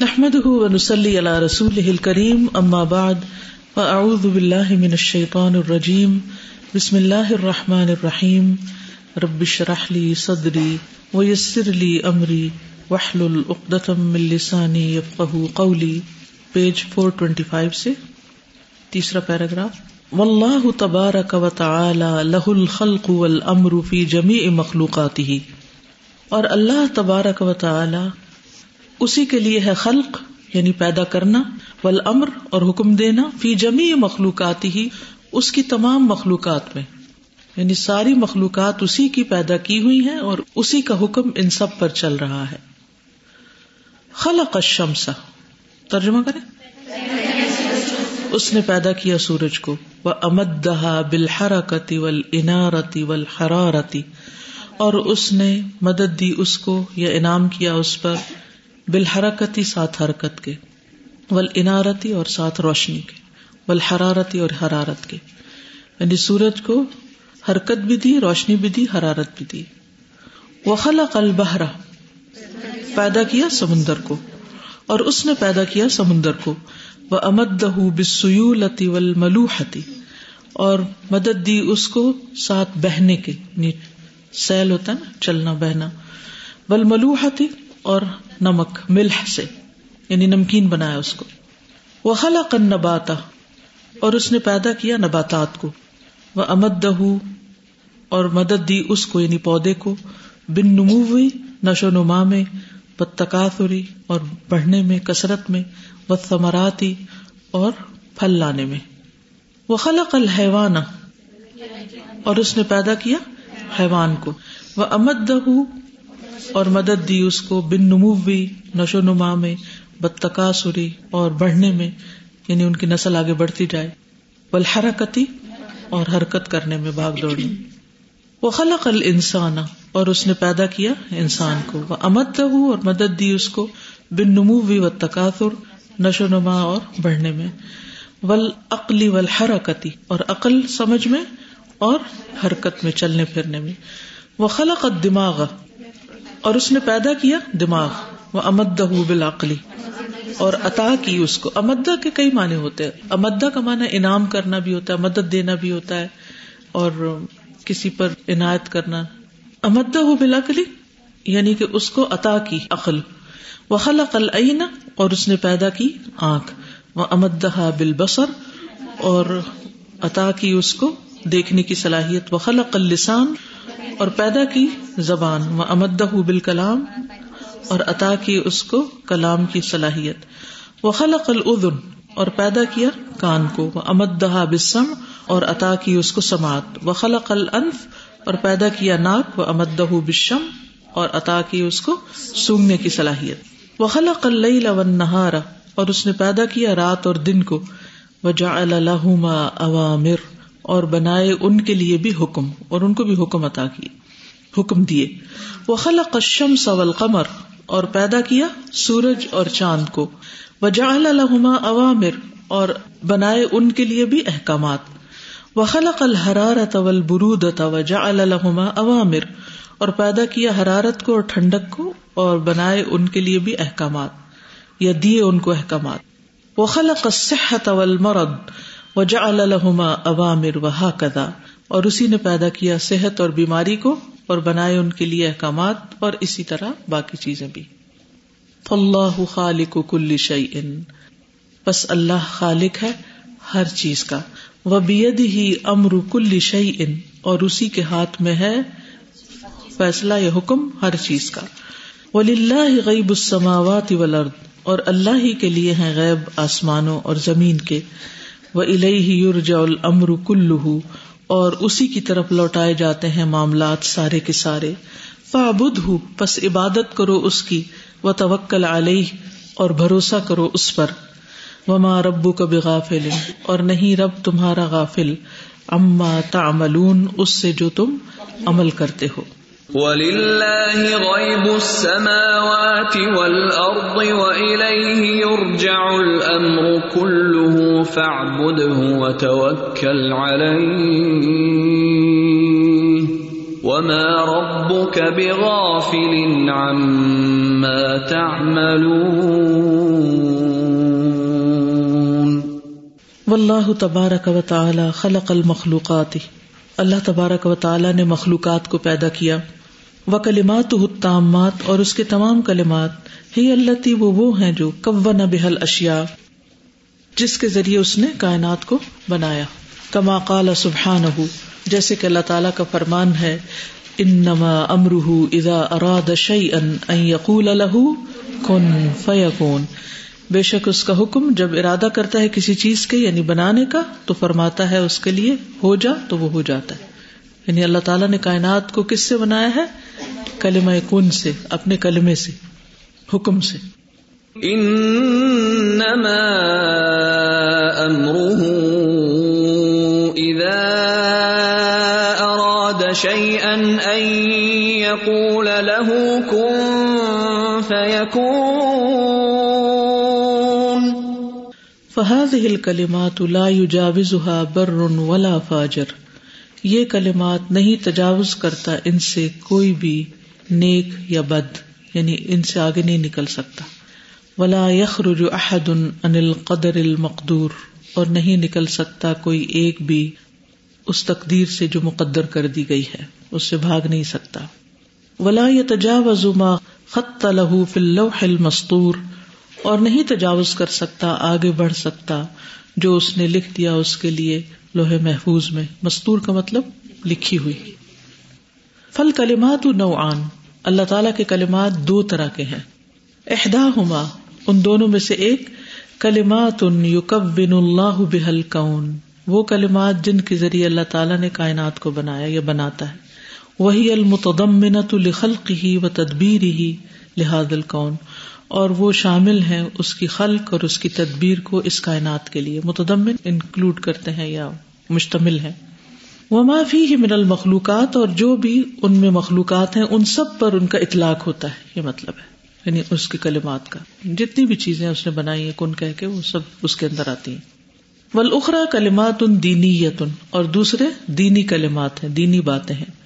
نحمده ونسلي على رسوله الكريم، أما بعد، فأعوذ بالله من الشيطان الرجيم. بسم الله الرحمن الرحيم. رب اشرح لي صدري ويسر لي أمري، واحلل عقدة من لساني يفقه قولي. پیج 425 سے تیسرا پیراگراف. واللہ تبارک و تعالی له الخلق والامر فی جمیع مخلوقاته. اور اللہ تبارک و تعالی اسی کے لیے ہے خلق یعنی پیدا کرنا، والامر، اور حکم دینا، فی جمی مخلوقات ہی اس کی تمام مخلوقات میں۔ یعنی ساری مخلوقات اسی کی پیدا کی ہوئی ہیں اور اسی کا حکم ان سب پر چل رہا ہے۔ خلق الشمس۔ ترجمہ کریں۔ اس نے پیدا کیا سورج کو۔ وہ امدہ بالحرکتی والانارتی والحرارتی اور اس نے مدد دی اس کو یا انعام کیا اس پر۔ بالحرکتی ساتھ حرکت کے ول انارتی اور ساتھ روشنی کے ول حرارتی اور حرارت کے۔ یعنی سورج کو حرکت بھی دی، روشنی بھی دی، حرارت بھی دی۔ وخلق البحر، پیدا کیا سمندر کو، اور اس نے پیدا کیا سمندر کو۔ وہ امدہ بسیولتی ول ملوحتی اور مدد دی اس کو ساتھ بہنے کے۔ یعنی سیل ہوتا ہے نا، چلنا، بہنا۔ بل ملوحتی اور نمک، ملح سے یعنی نمکین بنایا اس کو۔ وہ خلق نباتا اور اس نے پیدا کیا نباتات کو۔ وہ امد اور مدد دی اس کو یعنی پودے کو۔ بن نمو نشو نما میں بدتکاثری اور بڑھنے میں، کثرت میں۔ و ثمراتی اور پھل لانے میں۔ وہ خلق الحیوانہ اور اس نے پیدا کیا حیوان کو۔ وہ امد اور مدد دی اس کو بن نموی نشو نما میں بدتکاسری اور بڑھنے میں یعنی ان کی نسل آگے بڑھتی جائے۔ بلحرکتی اور حرکت کرنے میں بھاگ دوڑنے وہ خلق ال انسان اور اس نے پیدا کیا انسان کو۔ وہ امد اور مدد دی اس کو بن نموی و تقاصر نشو نما اور بڑھنے میں۔ ول عقلی ول حرکتی اور عقل سمجھ میں اور حرکت میں چلنے پھرنے میں۔ وہ خلق دماغ اور اس نے پیدا کیا دماغ، وہ امد بالعقلی اور عطا کی اس کو۔ امدا کے کئی معنی ہوتے ہیں۔ امدا کا معنی انعام کرنا بھی ہوتا ہے، مدد دینا بھی ہوتا ہے، اور کسی پر عنایت کرنا۔ امدا ہو بالعقلی یعنی کہ اس کو عطا کی عقل۔ وہ خلق العین، اور اس نے پیدا کی آنکھ۔ وہ امدہ بال بسر اور عطا کی اس کو۔ دیکھنے کی صلاحیت۔ وہ خلق السان اور پیدا کی زبان، و امدہ بال کلام اور عطا کی اس کو کلام کی صلاحیت۔ وہ خلق العدن اور پیدا کیا کان کو۔ وہ امدہ بسم اور عطا کی اس کو سماعت۔ و خلق الانف، اور پیدا کیا ناک۔ و امدہ بشم اور عطا کی اس کو سونگنے کی صلاحیت۔ وہ خلق اللیل والنہار اور اس نے پیدا کیا رات اور دن کو۔ وجعل لهما اوامر۔ اور بنائے ان کے لیے بھی حکم اور ان کو بھی حکم عطا کیے، حکم دیے۔ وہ خلق الشمس والقمر، اور پیدا کیا سورج اور چاند کو۔ وجعل لهما اوامر اور بنائے ان کے لیے بھی احکامات۔ وخلق الحرارت والبرودت وجعل لهما اوامر اور پیدا کیا حرارت کو اور ٹھنڈک کو، اور بنائے ان کے لیے بھی احکامات۔ یا دیے ان کو احکامات۔ وخلق الصحت والمرض وجعل لهما اوامر وهكذا، اور اسی نے پیدا کیا صحت اور بیماری کو، اور بنائے ان کے لیے احکامات، اور اسی طرح باقی چیزیں بھی۔ اللہ خالق کل شعی بس اللہ خالق ہے ہر چیز کا۔ وہ بید ہی امر کل شعی ان اور اسی کے ہاتھ میں ہے فیصلہ یا حکم ہر چیز کا۔ ولی اللہ غیب السماوات والارض اور اللہ ہی کے لیے ہیں غیب آسمانوں اور زمین کے۔ وہ الہی یورجا المر کلو اور اسی کی طرف لوٹائے جاتے ہیں معاملات سارے کے سارے۔ فابد ہوں بس عبادت کرو اس کی وہ توکل علیہ اور بھروسہ کرو اس پر۔ وہ ماں ربو کا بغافل، اور نہیں رب تمہارا غافل۔ اما تعملون، اس سے جو تم عمل کرتے ہو۔ وَلِلَّهِ غَيْبُ السَّمَاوَاتِ وَالْأَرْضِ وَإِلَيْهِ يُرْجَعُ الْأَمْرُ كُلُّهُ فَاعْبُدْهُ وَتَوَكَّلْ عَلَيْهِ وَمَا رَبُّكَ بِغَافِلٍ عَمَّا تَعْمَلُونَ تبارک و تعالی خلق المخلوقات اللہ تبارک و تعالی نے مخلوقات کو پیدا کیا۔ و کلمات التامات، اور اس کے تمام کلمات۔ ہی اللہ وہ وہ ہیں جو کون بحل اشیا جس کے ذریعے اس نے کائنات کو بنایا۔ کما قال سبحان جیسے کہ اللہ تعالیٰ کا فرمان ہے انما امرہ اذا اراد شيئا ان يقول له کن فیکون بے شک اس کا حکم جب ارادہ کرتا ہے کسی چیز کے یعنی بنانے کا، تو فرماتا ہے اس کے لیے، ہو جا تو وہ ہو جاتا ہے۔ یعنی اللہ تعالیٰ نے کائنات کو کس سے بنایا ہے؟ کلمہ کن سے، اپنے کلمے سے، حکم سے۔ انما امره اذا اراد شيئا ان فهذه الكلمات لا يجاوزها بر ولا فاجر۔ یہ کلمات نہیں تجاوز کرتا ان سے کوئی بھی نیک یا بد یعنی ان سے آگے نہیں نکل سکتا۔ ولا یخرج احد ان القدر المقدور۔ اور نہیں نکل سکتا کوئی ایک بھی اس تقدیر سے جو مقدر کر دی گئی ہے، اس سے بھاگ نہیں سکتا۔ ولا يتجاوز ما خط له في اللوح المستور اور نہیں تجاوز کر سکتا، آگے بڑھ سکتا، جو اس نے لکھ دیا اس کے لیے لوہے محفوظ میں۔ مستور کا مطلب لکھی ہوئی۔ فل کلمات نوعان۔ اللہ تعالی کے کلمات دو طرح کے ہیں۔ احدا ہما ان دونوں میں سے ایک کلمات ان یوکبن اللہ بحل کون وہ کلمات جن کے ذریعے اللہ تعالیٰ نے کائنات کو بنایا یا بناتا ہے۔ وہی المتدمنت لخلق ہی و تدبیر ہی لحاظ الکون۔ اور وہ شامل ہیں اس کی خلق اور اس کی تدبیر کو اس کائنات کے لیے۔ متدمن انکلوڈ کرتے ہیں یا مشتمل ہے وہ معافی ہی من المخلوقات اور جو بھی ان میں مخلوقات ہیں، ان سب پر ان کا اطلاق ہوتا ہے، یہ مطلب ہے۔ یعنی اس کی کلمات کا۔ جتنی بھی چیزیں اس نے بنائی ہیں کن کہہ کے وہ سب اس کے اندر آتی ہیں۔ اخرا کلمات ان دینی یتن اور دوسرے دینی کلمات ہیں، دینی باتیں ہیں۔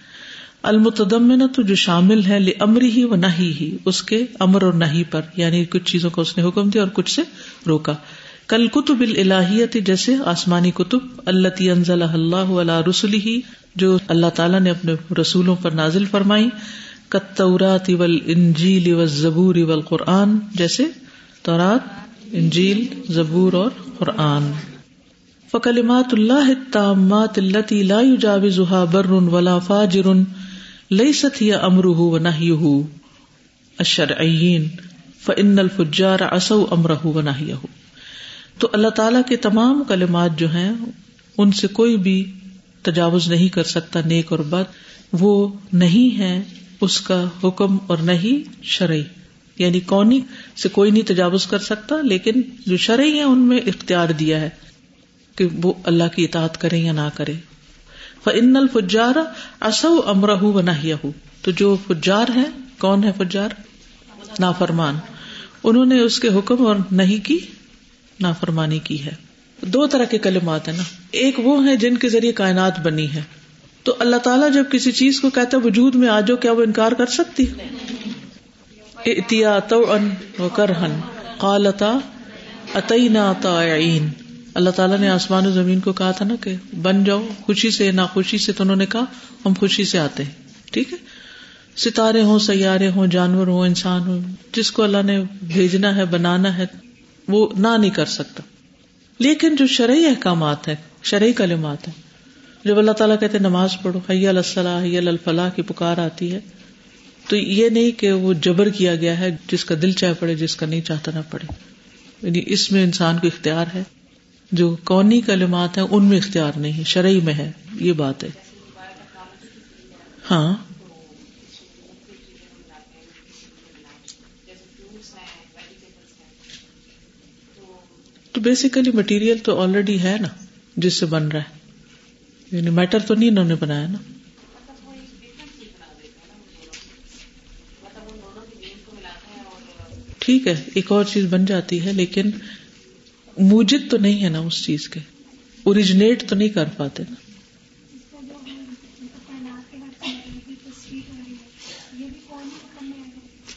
المتدمن تو جو شامل ہے امری ہی و نہ ہی، اس کے امر اور نہیں پر یعنی کچھ چیزوں کو اس نے حکم دیا اور کچھ سے روکا۔ کل کتب الہیت جیسے آسمانی کتب اللہ انزل اللہ علیہ رسول ہی جو اللہ تعالیٰ نے اپنے رسولوں پر نازل فرمائی۔ کتورات اول انجیل و زبور اول قرآن جیسے تورات، انجیل، زبور اور قرآن۔ فکلمات اللہ تامات التی لا يجاوزها بر ولا فاجر۔ لیست ہی امرہ و نہیہ الشرعیین فان الفجار عصوا امرہ و نہیہ تو اللہ تعالیٰ کے تمام کلمات جو ہیں، ان سے کوئی بھی تجاوز نہیں کر سکتا نیک اور بد۔ وہ نہیں ہے اس کا حکم اور نہیں شرعی۔ یعنی کونی سے کوئی نہیں تجاوز کر سکتا، لیکن جو شرعی ہے ان میں اختیار دیا ہے کہ وہ اللہ کی اطاعت کرے یا نہ کرے فن الفجار اصو امرہ و نہ تو جو فجار ہے کون ہے فجار؟ نافرمان۔ انہوں نے اس کے حکم اور نہیں کی، نافرمانی کی ہے۔ دو طرح کے کلمات ہیں نا۔ ایک وہ ہیں جن کے ذریعے کائنات بنی ہے۔ تو اللہ تعالیٰ جب کسی چیز کو کہتا وجود میں آ جاؤ، کیا وہ انکار کر سکتی؟ اتیا تو ان کرہن قالتا اتینا طائعین اللہ تعالیٰ نے آسمان و زمین کو کہا تھا نا کہ بن جاؤ، خوشی سے نہ خوشی سے تو انہوں نے کہا، ہم خوشی سے آتے ہیں۔ ٹھیک ہے؟ ستارے ہوں، سیارے ہوں، جانور ہوں، انسان ہو جس کو اللہ نے بھیجنا ہے، بنانا ہے، وہ نہ نہیں کر سکتا۔ لیکن جو شرعی احکامات ہے شرعی کلمات ہے جب اللہ تعالیٰ کہتے نماز پڑھو، حی الصلاح، حی الفلاح کی پکار آتی ہے، تو یہ نہیں کہ وہ جبر کیا گیا ہے، جس کا دل چاہے پڑے، جس کا نہیں چاہتا نہ پڑے۔ یعنی اس میں انسان کو اختیار ہے۔ جو کونی کلمات ہیں، ان میں اختیار نہیں شرعی میں ہے، یہ بات ہے۔ ہاں۔ تو بیسیکلی مٹیریل تو آلریڈی ہے نا، جس سے بن رہا ہے۔ یعنی میٹر تو نہیں انہوں نے بنایا نا۔ ٹھیک ہے، ایک اور چیز بن جاتی ہے، لیکن موجد تو نہیں ہے نا اس چیز کے۔ اوریجنیٹ تو نہیں کر پاتے۔ نا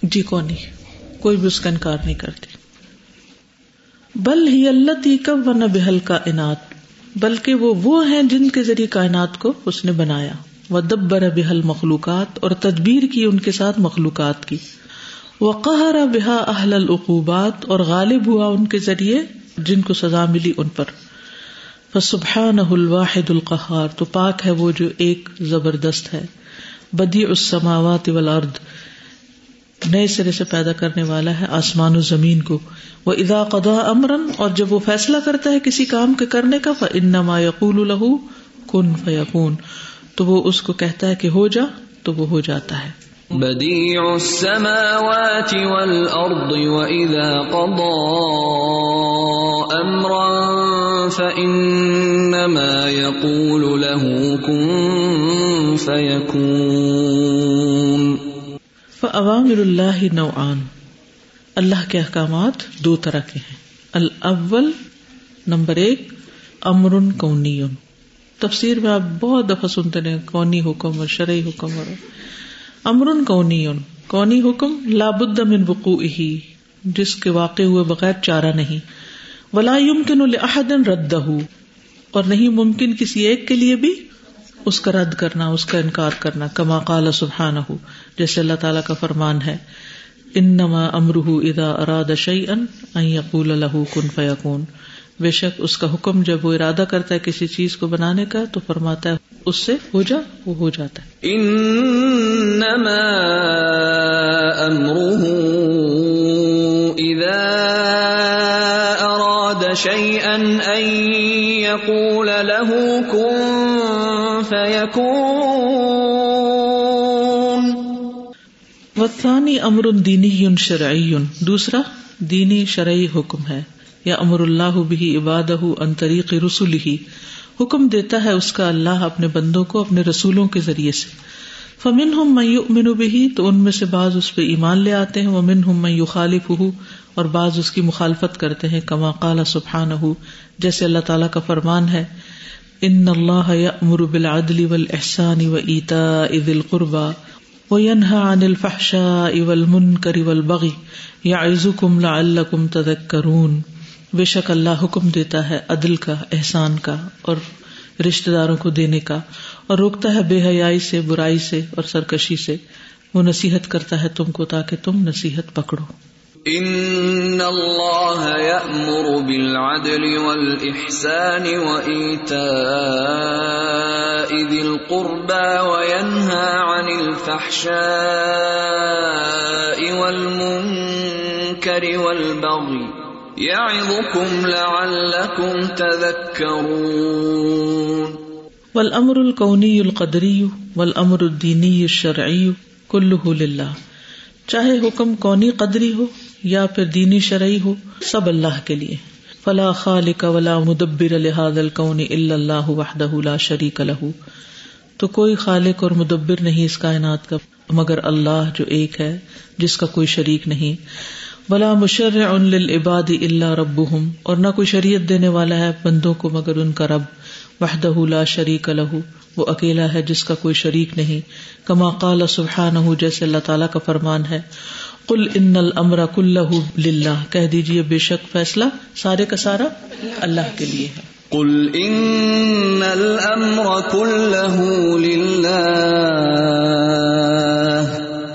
جی کون کوئی بھی اس کا انکار نہیں کرتی بل ہی اللہ تی کب و بحل کا انعت بلکہ وہ وہ ہیں جن کے ذریعے کائنات کو اس نے بنایا۔ وہ دبر بحل مخلوقات اور تدبیر کی ان کے ساتھ مخلوقات کی۔ وہ قہر بحا اہل العقوبات اور غالب ہوا ان کے ذریعے۔ جن کو سزا ملی ان پر۔ سبحان الواحد القہار، تو پاک ہے وہ جو ایک زبردست ہے۔ بدی اس سماوات والارض، نئے سرے سے پیدا کرنے والا ہے آسمان و زمین کو۔ وہ ادا قدا امرن اور جب وہ فیصلہ کرتا ہے کسی کام کے کرنے کا انما یقول الہو کن فیقون تو وہ اس کو کہتا ہے کہ ہو جا، تو وہ ہو جاتا ہے۔ بديع السماوات والأرض وإذا قضى أمرا فإنما يقول له كن فيكون فأوامر الله نوعان اللہ کے احکامات دو طرح کے ہیں۔ الاول نمبر ایک امر کونی۔ تفسیر میں آپ بہت دفعہ سنتے ہیں کونی حکم اور شرعی حکم اور امر کونی۔ کونی حکم لابد من وقوع ہی جس کے واقع ہوئے بغیر چارہ نہیں۔ ولا يمكن لاحد رد اور نہیں ممکن کسی ایک کے لیے بھی اس کا رد کرنا، اس کا انکار کرنا، کما قال سبحانہ، جیسے اللہ تعالیٰ کا فرمان ہے، انما امرہ اذا اراد شيئا ان يقول له كن فيكون بے شک اس کا حکم جب وہ ارادہ کرتا ہے کسی چیز کو بنانے کا، تو فرماتا ہے اس سے ہو جا، وہ ہو جاتا ہے۔ انما امره شيئا ان يقول له كن فيكون. وثانی امر دینی شرعی دوسرا دینی شرعی حکم ہے. یا امر اللہ بھی عباد ان طریق رسول ہی حکم دیتا ہے اس کا اللہ اپنے بندوں کو اپنے رسولوں کے ذریعے سے. فمن ہم میں بھی تو ان میں سے بعض اس پہ ایمان لے آتے ہیں. ومن ہم میں خالف ہوں اور بعض اس کی مخالفت کرتے ہیں، کما کالا سبحان ہو جیسے اللہ تعالیٰ کا فرمان ہے، ان اللہ امر بالعدل والإحسان وإيتاء ذي القربى وينهى عن الفحشاء والمنكر والبغي يعظكم لعلكم تذكرون بے شک اللہ حکم دیتا ہے عدل کا، احسان کا اور رشتے داروں کو دینے کا۔ اور روکتا ہے بے حیائی سے، برائی سے اور سرکشی سے۔ وہ نصیحت کرتا ہے تم کو تاکہ تم نصیحت پکڑو۔ ان اللہ یأمر بالعدل والإحسان وإیتاء ذی القربى وینہا عن الفحشاء والمنکر والبغی يعظكم لعلكم تذكرون والامر الكوني القدري والامر الديني الشرعي كله لله چاہے حکم کونی قدری ہو یا پھر دینی شرعی ہو، سب اللہ کے لیے۔ فلا خالق ولا مدبر لهذا الكون الا الله وحده لا شريك له۔ تو کوئی خالق اور مدبر نہیں اس کائنات کا، مگر اللہ جو ایک ہے، جس کا کوئی شریک نہیں۔ بلا مشر ان للعباد اللہ رب اور نہ کوئی شریعت دینے والا ہے بندوں کو مگر ان کا رب۔ وحدہ لا شریک لہو وہ اکیلا ہے جس کا کوئی شریک نہیں۔ کما قال سبحانہ جیسے اللہ تعالیٰ کا فرمان ہے۔ کل ان المر کل للہ کہہ دیجیے بے شک فیصلہ سارے کا سارا اللہ کے لیے ہے۔ قل ان الامر كله لله۔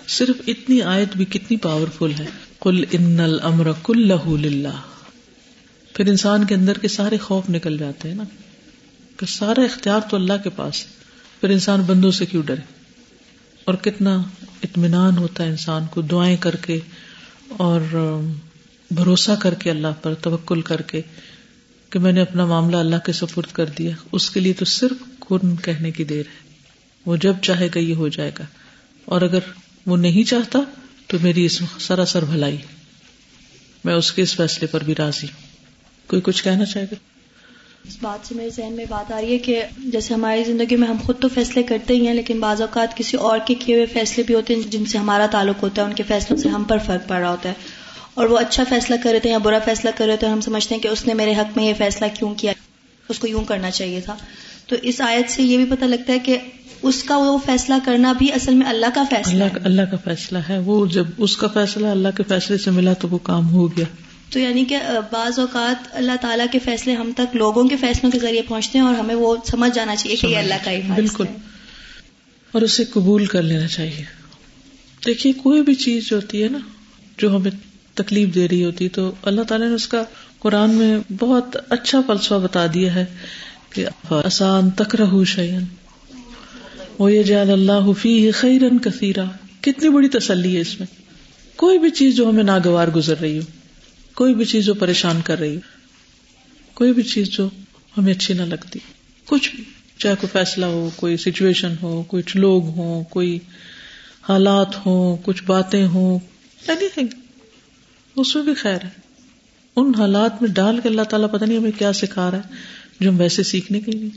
صرف اتنی آیت بھی کتنی پاورفل ہے۔ کل ان المر کل پھر انسان کے اندر کے سارے خوف نکل جاتے ہیں نا۔ کہ سارا اختیار تو اللہ کے پاس پھر انسان بندوں سے کیوں ڈرے؟ اور کتنا اطمینان ہوتا ہے انسان کو، دعائیں کر کے اور بھروسہ کر کے اللہ پر، توکل کر کے کہ میں نے اپنا معاملہ اللہ کے سپرد کر دیا۔ اس کے لیے تو صرف کن کہنے کی دیر ہے۔ وہ جب چاہے گا یہ ہو جائے گا۔ اور اگر وہ نہیں چاہتا تو میری اس سراسر بھلائی میں اس کے اس فیصلے پر بھی راضی ہوں۔ کوئی کچھ کہنا چاہے گا؟ اس بات سے میرے ذہن میں بات آ رہی ہے کہ جیسے ہماری زندگی میں ہم خود تو فیصلے کرتے ہی ہیں لیکن بعض اوقات کسی اور کے کیے ہوئے فیصلے بھی ہوتے ہیں جن سے ہمارا تعلق ہوتا ہے ان کے فیصلوں سے ہم پر فرق پڑ رہا ہوتا ہے۔ اور وہ اچھا فیصلہ کر رہے تھے یا برا فیصلہ کر رہے تھے ہم سمجھتے ہیں کہ اس نے میرے حق میں یہ فیصلہ کیوں کیا؟ اس کو یوں کرنا چاہیے تھا۔ تو اس آیت سے یہ بھی پتہ لگتا ہے کہ اس کا وہ فیصلہ کرنا بھی اصل میں اللہ کا فیصلہ اللہ اللہ کا فیصلہ ہے۔ وہ جب اس کا فیصلہ اللہ کے فیصلے سے ملا تو وہ کام ہو گیا۔ تو یعنی کہ بعض اوقات اللہ تعالیٰ کے فیصلے ہم تک لوگوں کے فیصلوں کے ذریعے پہنچتے ہیں اور ہمیں وہ سمجھ جانا چاہیے کہ یہ اللہ کا ہی بالکل۔ اور اسے قبول کر لینا چاہیے۔ دیکھیے کوئی بھی چیز جو ہوتی ہے نا جو ہمیں تکلیف دے رہی ہوتی تو اللہ تعالیٰ نے اس کا قرآن میں بہت اچھا فلسفہ بتا دیا ہے کہ آسان تک رہ شعین وہ یہ جال اللہ فی خیرن کثیرہ کتنی بڑی تسلی ہے اس میں۔ کوئی بھی چیز جو ہمیں ناگوار گزر رہی ہو۔ کوئی بھی چیز جو پریشان کر رہی ہو کوئی بھی چیز جو ہمیں اچھی نہ لگتی، کچھ بھی، چاہے کوئی فیصلہ ہو، کوئی سچویشن ہو، کچھ لوگ ہوں، کوئی حالات ہوں، کچھ باتیں ہوں اینی تھنگ اس میں بھی خیر ہے۔ ان حالات میں ڈال کے اللہ تعالیٰ پتہ نہیں ہمیں کیا سکھا رہا ہے، جو ہم ویسے سیکھنے کے نہیں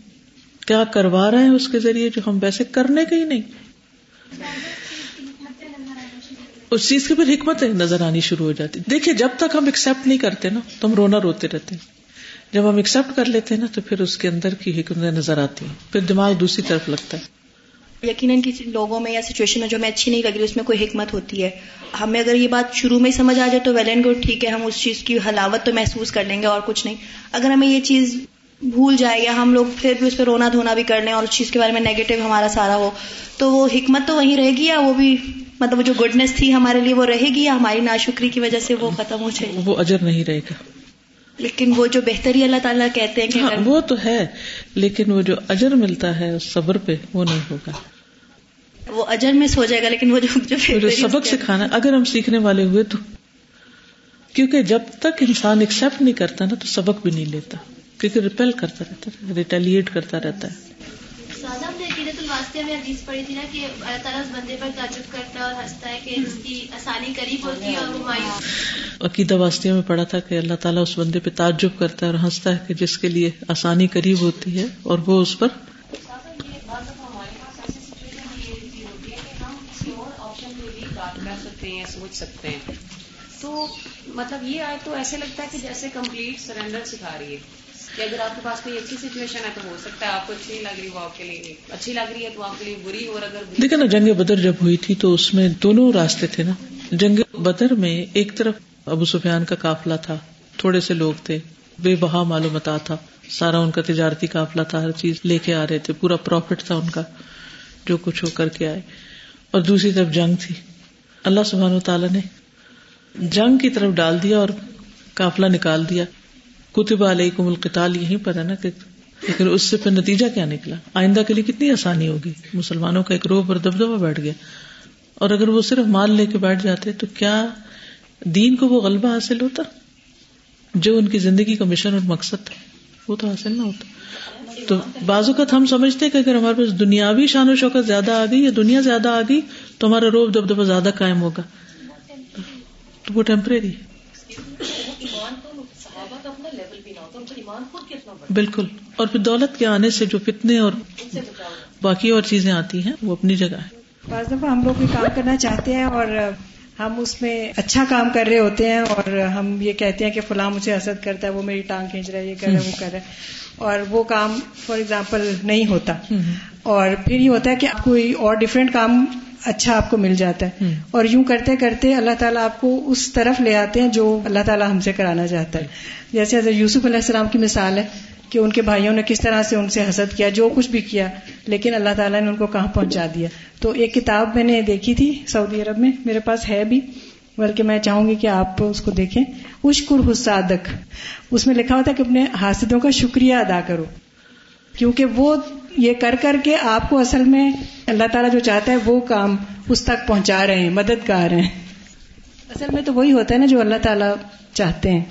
کیا کروا رہے ہیں اس کے ذریعے جو ہم ویسے کرنے کے ہی نہیں۔ اس چیز کی پھر حکمت نظر آنی شروع ہو جاتی۔ دیکھیے، جب تک ہم ایکسپٹ نہیں کرتے نا، تو ہم رونا روتے رہتے ہیں۔ جب ہم ایکسپٹ کر لیتے ہیں نا، تو پھر اس کے اندر کی حکمتیں نظر آتی ہیں۔ پھر دماغ دوسری طرف لگتا ہے۔ یقیناً کسی لوگوں میں یا سچویشن میں جو ہمیں اچھی نہیں لگ رہی، اس میں کوئی حکمت ہوتی ہے۔ ہمیں اگر یہ بات شروع میں ہی سمجھ آ جائے تو ویل اینڈ گڈ ٹھیک ہے، ہم اس چیز کی حلاوت تو محسوس کر لیں گے اور کچھ نہیں۔ اگر ہمیں یہ چیز بھول جائے یا ہم لوگ پھر بھی اس پہ رونا دھونا بھی کر لیں اور اس چیز کے بارے میں نیگیٹو ہمارا سارا ہو تو وہ حکمت تو وہیں رہے گی یا وہ بھی مطلب وہ جو گڈنس تھی ہمارے لیے وہ رہے گی یا ہماری ناشکری کی وجہ سے وہ ختم ہو جائے؟ وہ اجر نہیں رہے گا۔ لیکن وہ جو بہتری اللہ تعالیٰ کہتے ہیں کہ ہاں وہ تو ہے لیکن وہ جو اجر ملتا ہے اس صبر پہ وہ نہیں ہوگا۔ وہ اجر میں سو جائے گا لیکن وہ جو جو سبق سکھانا اگر ہم سیکھنے والے ہوئے تو۔ کیونکہ جب تک انسان ایکسپٹ نہیں کرتا نا تو سبق بھی نہیں لیتا۔ کیونکہ ریپیل کرتا رہتا ہے ریٹیلیٹ کرتا رہتا ہے۔ میں حدیث پڑھی تھی نا کہ اللہ تعالیٰ اس بندے پر تعجب کرتا ہے اور ہنستا ہے کہ اس کی آسانی قریب ہوتی ہے اور وہ مایوس عقیدہ واسطے میں پڑھا تھا کہ اللہ تعالیٰ اس بندے پہ تعجب کرتا ہے اور ہنستا ہے کہ جس کے لیے آسانی قریب ہوتی ہے اور وہ اس پر۔ سوچ سکتے ہیں تو مطلب یہ آئے تو ایسے لگتا ہے کہ جیسے کمپلیٹ سرینڈر سکھا رہی ہے۔ کہ اگر آپ کے پاس کوئی اچھی سچویشن ہے تو ہو سکتا ہے آپ کو اچھی لگ رہی، وہ آپ کے لیے اچھی لگ رہی ہے تو آپ کے لیے بری اور اگر دیکھیں نا، جنگ بدر جب ہوئی تھی تو اس میں دونوں راستے تھے نا۔ جنگ بدر میں ایک طرف ابو سفیان کا قافلہ تھا، تھوڑے سے لوگ تھے، بے بہا معلومات تھا۔ سارا ان کا تجارتی قافلہ تھا، ہر چیز لے کے آ رہے تھے، پورا پروفٹ تھا ان کا، جو کچھ ہو کر کے آئے۔ اور دوسری طرف جنگ تھی۔ اللہ سبحان تعالیٰ نے جنگ کی طرف ڈال دیا اور قافلہ نکال دیا۔ کتب علیکم القتال، یہیں پر ہے نا کہ لیکن اس سے پھر نتیجہ کیا نکلا؟ آئندہ کے لیے کتنی آسانی ہوگی؟ مسلمانوں کا ایک روح اور دبدبا بیٹھ گیا۔ اور اگر وہ صرف مال لے کے بیٹھ جاتے، تو کیا دین کو وہ غلبہ حاصل ہوتا؟ جو ان کی زندگی کا مشن اور مقصد تھا، وہ تو حاصل نہ ہوتا۔ تو بعض اوقات ہم سمجھتے کہ اگر ہمارے پاس دنیاوی شان و شوقت زیادہ آ گئی یا دنیا زیادہ آ گئی، تو ہمارا روب دبدبا زیادہ قائم ہوگا۔ تو وہ ٹیمپریری بالکل۔ اور پھر دولت کے آنے سے جو فتنے اور باقی اور چیزیں آتی ہیں وہ اپنی جگہ ہے۔ بعض دفعہ ہم لوگ کوئی کام کرنا چاہتے ہیں اور ہم اس میں اچھا کام کر رہے ہوتے ہیں اور ہم یہ کہتے ہیں کہ فلاں مجھے حسد کرتا ہے وہ میری ٹانگ کھینچ رہا ہے یہ کر رہا ہے وہ کر رہا ہے۔ اور وہ کام فار ایگزامپل نہیں ہوتا۔ اور پھر یہ ہوتا ہے کہ کوئی اور ڈفرینٹ کام اچھا آپ کو مل جاتا ہے۔ اور یوں کرتے کرتے اللہ تعالیٰ آپ کو اس طرف لے آتے ہیں جو اللہ تعالیٰ ہم سے کرانا چاہتا ہے۔ جیسے حضرت یوسف علیہ السلام کی مثال ہے کہ ان کے بھائیوں نے کس طرح سے ان سے حسد کیا جو کچھ بھی کیا لیکن اللہ تعالیٰ نے ان کو کہاں پہنچا دیا۔ تو ایک کتاب میں نے دیکھی تھی سعودی عرب میں میرے پاس ہے بھی بلکہ میں چاہوں گی کہ آپ اس کو دیکھیں۔ اشکر حسادک اس میں لکھا ہوتا ہے کہ اپنے حاسدوں کا شکریہ ادا کرو۔ کیونکہ وہ یہ کر کر کے آپ کو اصل میں اللہ تعالیٰ جو چاہتا ہے وہ کام اس تک پہنچا رہے ہیں مددگار ہیں۔ اصل میں تو وہی ہوتا ہے نا جو اللہ تعالیٰ چاہتے ہیں۔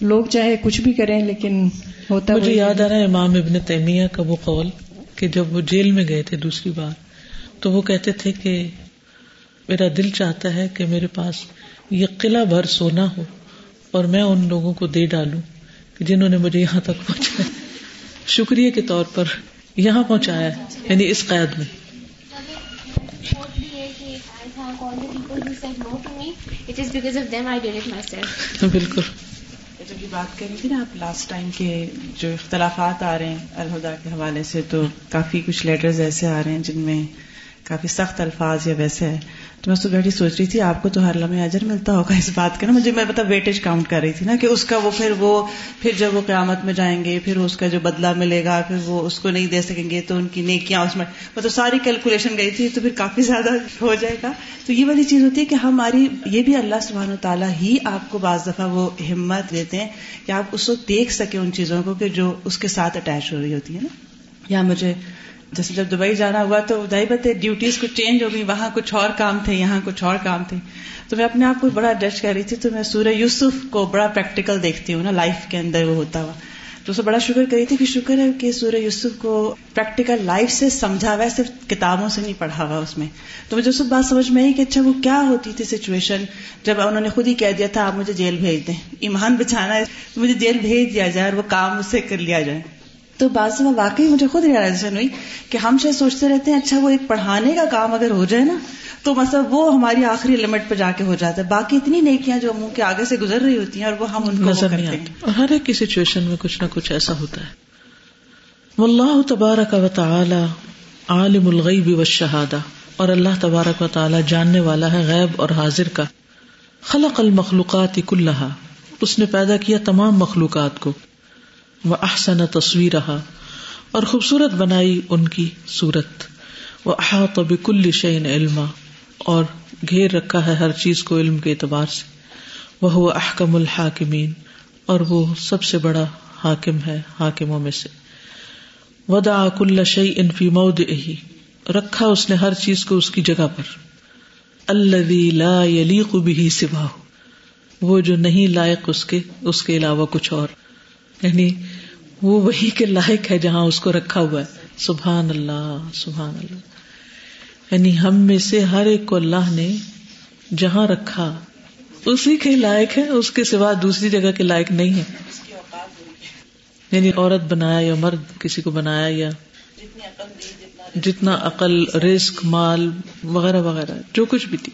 لوگ چاہے کچھ بھی کریں لیکن ہوتا مجھے یاد آ رہا ہے امام ابن تیمیہ کا وہ قول کہ جب وہ جیل میں گئے تھے دوسری بار تو وہ کہتے تھے کہ میرا دل چاہتا ہے کہ میرے پاس یہ قلعہ بھر سونا ہو اور میں ان لوگوں کو دے ڈالوں جنہوں نے مجھے یہاں تک پہنچایا۔ شکریہ کے طور پر یہاں پہنچایا یعنی اس قید میں۔ بالکل۔ جب یہ بات کر رہی تھی نا آپ لاسٹ ٹائم کے جو اختلافات آ رہے ہیں الہدا کے حوالے سے تو کافی کچھ لیٹرز ایسے آ رہے ہیں جن میں کافی سخت الفاظ یا ویسے ہے تو میں اس کو بیٹھی سوچ رہی تھی، آپ کو تو ہر لمحے اجر ملتا ہوگا اس بات کا نا۔ مجھے میں مطلب ویٹیج کاؤنٹ کر رہی تھی نا کہ اس کا وہ پھر وہ پھر جب وہ قیامت میں جائیں گے، پھر اس کا جو بدلہ ملے گا، پھر وہ اس کو نہیں دے سکیں گے، تو ان کی نیکیاں اس میں مطلب ساری کیلکولیشن گئی تھی تو پھر کافی زیادہ ہو جائے گا۔ تو یہ والی چیز ہوتی ہے کہ ہماری یہ بھی اللہ سبحانہ و تعالیٰ ہی آپ کو بعض دفعہ وہ ہمت دیتے ہیں کہ آپ اس وقت دیکھ سکیں ان چیزوں کو کہ جو اس کے ساتھ اٹیچ ہو رہی ہوتی ہے نا۔ یا مجھے جیسے جب دبئی جانا ہوا تو بت ڈیوٹیز کچھ چینج ہو گئی، وہاں کچھ اور کام تھے، یہاں کچھ اور کام تھے۔ تو میں اپنے آپ کو بڑا ڈچ کر رہی تھی، تو میں سورہ یوسف کو بڑا پریکٹیکل دیکھتی ہوں نا لائف کے اندر وہ ہوتا ہوا۔ تو اسے بڑا شکر کری تھی کہ شکر ہے کہ سورہ یوسف کو پریکٹیکل لائف سے سمجھا ہوا ہے، صرف کتابوں سے نہیں پڑھا ہوا اس میں۔ تو مجھے اس بات سمجھ میں آئی کہ اچھا وہ کیا ہوتی تھی سچویشن جب انہوں نے خود ہی کہہ دیا تھا، آپ مجھے جیل بھیج دیں۔ ایمان بچانا ہے تو مجھے جیل بھیج دیا جائے اور وہ کام اس سے کر لیا جائے۔ تو بعض میں واقعی مجھے خود ریئلائزیشن ہوئی کہ ہم شاید سوچتے رہتے ہیں اچھا وہ ایک پڑھانے کا کام اگر ہو جائے نا تو مطلب وہ ہماری آخری لمٹ پہ جا کے ہو جاتا ہے۔ باقی اتنی نیکیاں جو منہ کے آگے سے گزر رہی ہوتی ہیں اور وہ ہم ان کو نظر نہیں آتی۔ اور ہر ایک کی سچویشن میں کچھ نہ کچھ ایسا ہوتا ہے۔ واللہ تبارک و تعالی عالم الغیب والشہادہ۔ اور اللہ تبارک و تعالی جاننے والا ہے غیب اور حاضر کا۔ خلق المخلوقات کلہا۔ اس نے پیدا کیا تمام مخلوقات کو۔ وہ احسن تصویر رہا اور خوبصورت بنائی ان کی صورت۔ وہ احاط بکل شعین علما اور گھیر رکھا ہے ہر چیز کو علم کے اعتبار سے۔ وہ احکم الحاکمین اور وہ سب سے بڑا حاکم ہے حاکموں میں سے۔ ودا کل شعی انفی مود رکھا اس نے ہر چیز کو اس کی جگہ پر۔ اللہ لا یلیق بھی سبا وہ جو نہیں لائق اس کے اس کے علاوہ کچھ اور۔ یعنی وہ وہی کے لائق ہے جہاں اس کو رکھا ہوا ہے۔ سبحان اللہ سبحان اللہ۔ یعنی ہم میں سے ہر ایک کو اللہ نے جہاں رکھا، اسی کے لائق ہے، اس کے سوا دوسری جگہ کے لائق نہیں ہے۔ یعنی عورت بنایا یا مرد، کسی کو بنایا یا جتنا عقل رسک مال وغیرہ وغیرہ، جو کچھ بھی تھی۔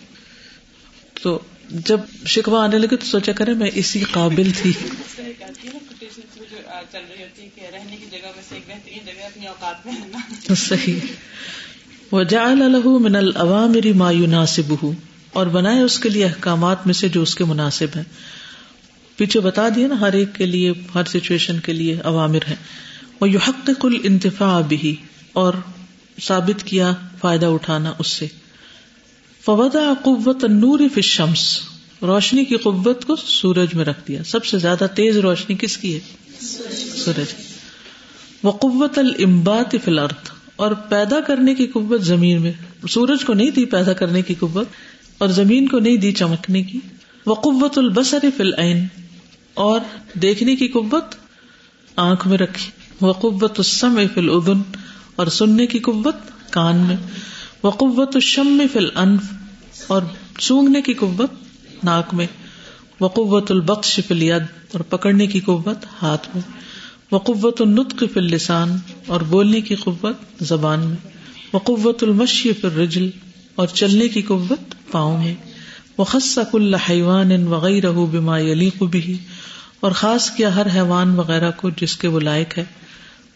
تو جب شکوا آنے لگے تو سوچا کرے میں اسی قابل تھی۔ چل رہی ہوتی کہ رہنے کی جگہ میں سے ایک بہترین جگہ اپنی اوقات میں رہنا صحیح۔ وجعل له من الاوامر ما يناسبه اور بنائے اس کے لیے احکامات میں سے جو اس کے مناسب ہیں۔ پیچھے بتا دیا نا ہر ایک کے لیے، ہر سچویشن کے لیے عوامر ہے وہ یحقق الانتفاع به اور ثابت کیا فائدہ اٹھانا اس سے۔ فوضع قوت النور فی الشمس۔ روشنی کی قوت کو سورج میں رکھ دیا۔ سب سے زیادہ تیز روشنی کس کی ہے؟ سورج۔ وہ قوت المبات فلرت اور پیدا کرنے کی قوت زمین میں۔ سورج کو نہیں دی پیدا کرنے کی قوت اور زمین کو نہیں دی چمکنے کی۔ وہ قوت البسر فل عین اور دیکھنے کی قوت آنکھ میں رکھی۔ وہ قوت السم فل ادن اور سننے کی قوت کان میں۔ وہ قوت الشم فل انف اور سونگنے کی قوت ناک میں۔ وہ قوت البخش فل ید اور پکڑنے کی قوت ہاتھ میں وہ قوت النطق فی اللسان اور بولنے کی قوت زبان میں وہ قوت المشی فی الرجل اور چلنے کی قوت پاؤں میں وہ خص کل حیوان ان وغیرہ بما یلیق بھی اور خاص کیا ہر حیوان وغیرہ کو جس کے وہ لائق ہے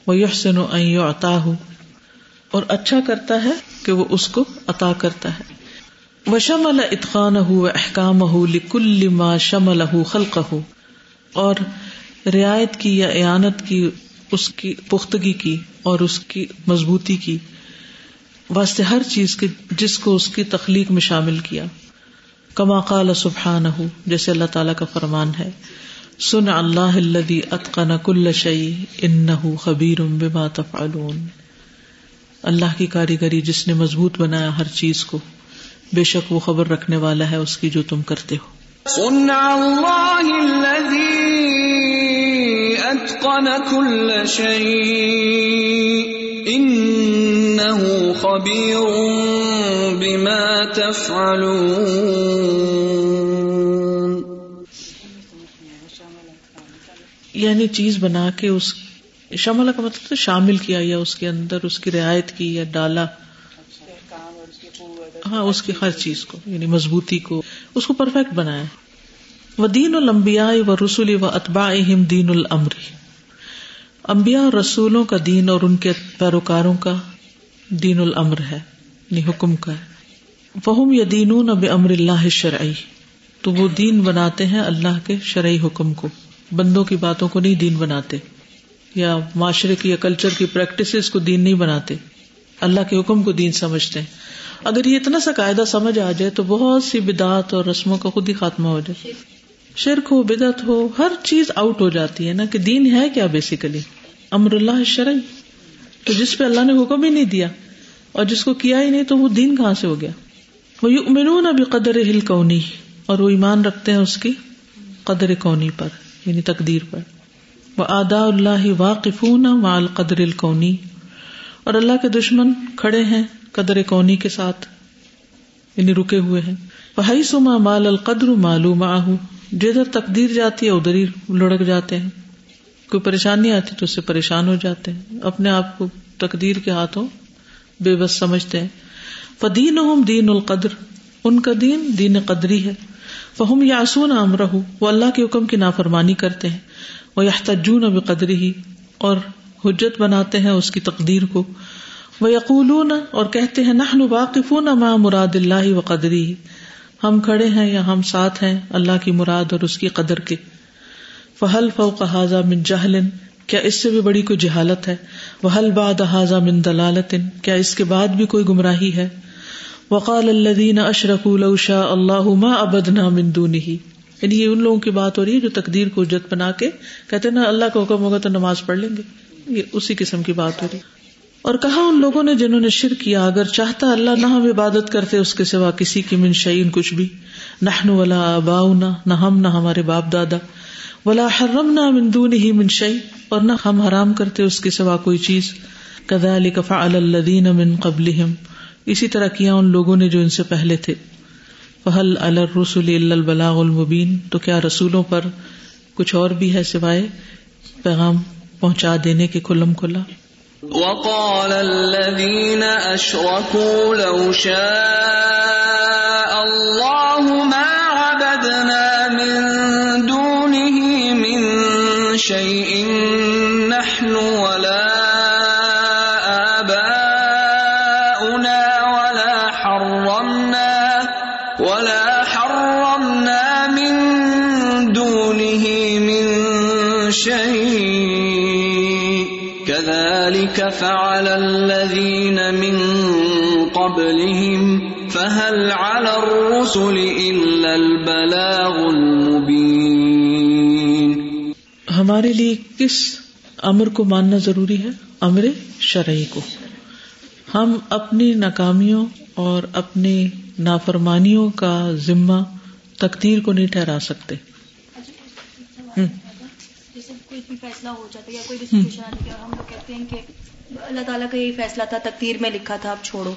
وہ یحسن ان یعطاہ اور اچھا کرتا ہے کہ وہ اس کو عطا کرتا ہے۔ وہ شمل اتقان ہو احکام ہو لکل ما شمل خلق اور رعایت کی یا اعانت کی، اس کی پختگی کی اور اس کی مضبوطی کی۔ واسطے ہر چیز کے، جس کو اس کی تخلیق میں شامل کیا۔ کما قال سبحان ہو جیسے اللہ تعالیٰ کا فرمان ہے۔ سن اللہ الذي اتقن كل شيء انه خبير بما تفعلون۔ اللہ کی کاریگری، جس نے مضبوط بنایا ہر چیز کو۔ بے شک وہ خبر رکھنے والا ہے اس کی جو تم کرتے ہو۔ صنع الله الذي اتقن كل شيء انه خبير بما تفعلون. یعنی چیز بنا کے اس شملہ کا مطلب شامل کیا یا اس کے اندر اس کی رعایت کی یا ڈالا؟ ہاں اس کی ہر چیز کو یعنی مضبوطی کو، اس کو پرفیکٹ بنایا۔ وہ دین المبیا و رسول و اطبا دین المری امبیا اور رسولوں کا دین اور ان کے پیروکاروں کا دین العمر ہے یعنی حکم کا ہے۔ فہم یدینون اب امر اللہ شرعی۔ تو وہ دین بناتے ہیں اللہ کے شرعی حکم کو۔ بندوں کی باتوں کو نہیں دین بناتے۔ یا معاشرے کی یا کلچر کی پریکٹس کو دین نہیں بناتے۔ اللہ کے حکم کو دین سمجھتے ہیں۔ اگر یہ اتنا سا قاعدہ سمجھ آ جائے تو بہت سی بدعت اور رسموں کا خود ہی خاتمہ ہو جائے شرک ہو، بدعت ہو، ہر چیز آؤٹ ہو جاتی ہے نا کہ دین ہے کیا بیسیکلی امر اللہ شرعی۔ تو جس پہ اللہ نے حکم ہی نہیں دیا اور جس کو کیا ہی نہیں تو وہ دین کہاں سے ہو گیا؟ وہ یؤمنون بقدر ہل کونی۔ اور وہ ایمان رکھتے ہیں اس کی قدر کونی پر یعنی تقدیر پر۔ وہ آدا اللہ واقف مال قدر الکونی اور اللہ کے دشمن کھڑے ہیں قدر کونی کے ساتھ یعنی رکے ہوئے ہیں۔ بھائی سما مال القدر معلوم آہ۔ جدھر تقدیر جاتی ہے، ادھر ہی لڑک جاتے ہیں۔ کوئی پریشانی آتی تو اس سے پریشان ہو جاتے ہیں۔ اپنے آپ کو تقدیر کے ہاتھوں بے بس سمجھتے ہیں۔ فدین دین القدر۔ ان کا دین دین قدری ہے۔ فہم یاسون امرہ وہ اللہ کے حکم کی نافرمانی کرتے ہیں۔ وہ یحتجون اب قدری ہی اور حجت بناتے ہیں اس کی تقدیر کو۔ وہ یقولون اور کہتے ہیں نہ واقف ما مراد اللہ و قدری ہم کھڑے ہیں یا ہم ساتھ ہیں اللہ کی مراد اور اس کی قدر کے۔ فہل فوق حاضہ من جہلن کیا اس سے بھی بڑی کوئی جہالت ہے؟ وہ حل باد حاضہ من دلالت؟ کیا اس کے بعد بھی کوئی گمراہی ہے؟ وقال الدین اشرق شاء اللہ ما ابدنا من دونه۔ یعنی یہ ان لوگوں کی بات ہو رہی ہے جو تقدیر کو اجت بنا کے کہتے نا اللہ کا حکم ہوگا تو نماز پڑھ لیں گے۔ یہ اسی قسم کی بات ہو رہی اور کہا ان لوگوں نے جنہوں نے شر کیا، اگر چاہتا اللہ نہ ہم عبادت کرتے، اس کے سوا کسی کی من شعین کچھ بھی۔ نہ ولا نہ ہم، نہ ہمارے باپ دادا۔ ولا حرم نہ مندون ہی من شعی اور نہ ہم حرام کرتے اس کے سوا کوئی چیز۔ کدا علی کفا الدین من قبل اسی طرح کیا ان لوگوں نے جو ان سے پہلے تھے۔ فہل الرسول البلاغ المبین تو کیا رسولوں پر کچھ اور بھی ہے سوائے پیغام پہنچا دینے کے کھلم کھلا؟ وقال الذين أشركوا لو شاء الله شيء نحن ولا آباؤنا ولا حرمنا ولا حرمنا من دونه من شيء. كذلك فعل الذين من قبلهم فهل على الرسل ہمارے لیے کس امر کو ماننا ضروری ہے؟ امر شرعی کو۔ ہم اپنی ناکامیوں اور اپنی نافرمانیوں کا ذمہ تقدیر کو نہیں ٹھہرا سکتے۔ فیصلہ ہو جاتا ہے یا کوئی بھی سچویشن آتی ہے اور ہم لوگ کہتے ہیں کہ اللہ تعالیٰ کا یہی فیصلہ تھا تقدیر میں لکھا تھا آپ چھوڑو۔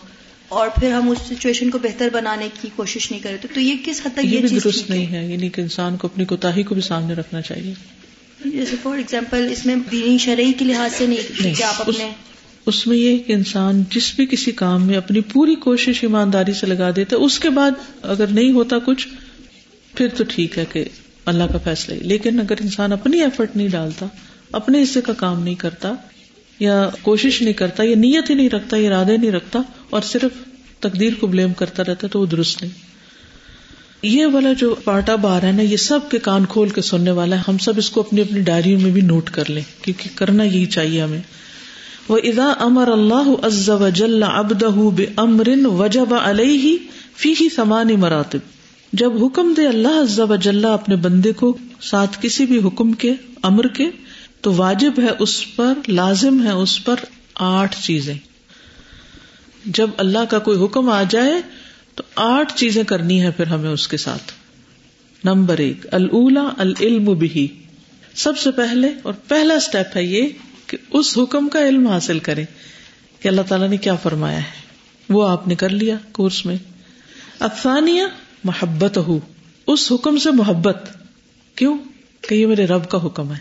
اور پھر ہم اس سچویشن کو بہتر بنانے کی کوشش نہیں کرتے۔ تو یہ کس حد تک یہ یہ درست نہیں ہے یعنی کہ انسان کو اپنی کوتاہی کو بھی سامنے رکھنا چاہیے۔ جیسے فار ایگزامپل اس میں دینی شرعی کے لحاظ سے نہیں کہ آپ اپنے اس میں یہ کہ انسان جس بھی کسی کام میں اپنی پوری کوشش ایمانداری سے لگا دیتا اس کے بعد اگر نہیں ہوتا کچھ پھر تو ٹھیک ہے کہ اللہ کا فیصلہ ہے لیکن اگر انسان اپنی ایفرٹ نہیں ڈالتا اپنے حصے کا کام نہیں کرتا یا کوشش نہیں کرتا یا نیت ہی نہیں رکھتا یا ارادے نہیں رکھتا اور صرف تقدیر کو بلیم کرتا رہتا تو وہ درست نہیں۔ یہ والا جو پارٹا بار ہے نا، یہ سب کے کان کھول کے سننے والا ہے۔ ہم سب اس کو اپنی اپنی ڈائری میں بھی نوٹ کر لیں کیونکہ کرنا یہی چاہیے ہمیں۔ وہ ادا امر اللہ عز وجل ابدہ بامر وجب علیہ فیہ ثمان مراتب۔ جب حکم دے اللہ عز وجل اپنے بندے کو ساتھ کسی بھی حکم کے، امر کے، تو واجب ہے اس پر، لازم ہے اس پر آٹھ چیزیں۔ جب اللہ کا کوئی حکم آ جائے تو آٹھ چیزیں کرنی ہے پھر ہمیں اس کے ساتھ۔ نمبر ایک الا العلم بھی سب سے پہلے اور پہلا اسٹیپ ہے یہ کہ اس حکم کا علم حاصل کریں کہ اللہ تعالیٰ نے کیا فرمایا ہے۔ وہ آپ نے کر لیا کورس میں۔ افسانیہ محبت ہو اس حکم سے محبت۔ کیوں؟ کہ یہ میرے رب کا حکم ہے۔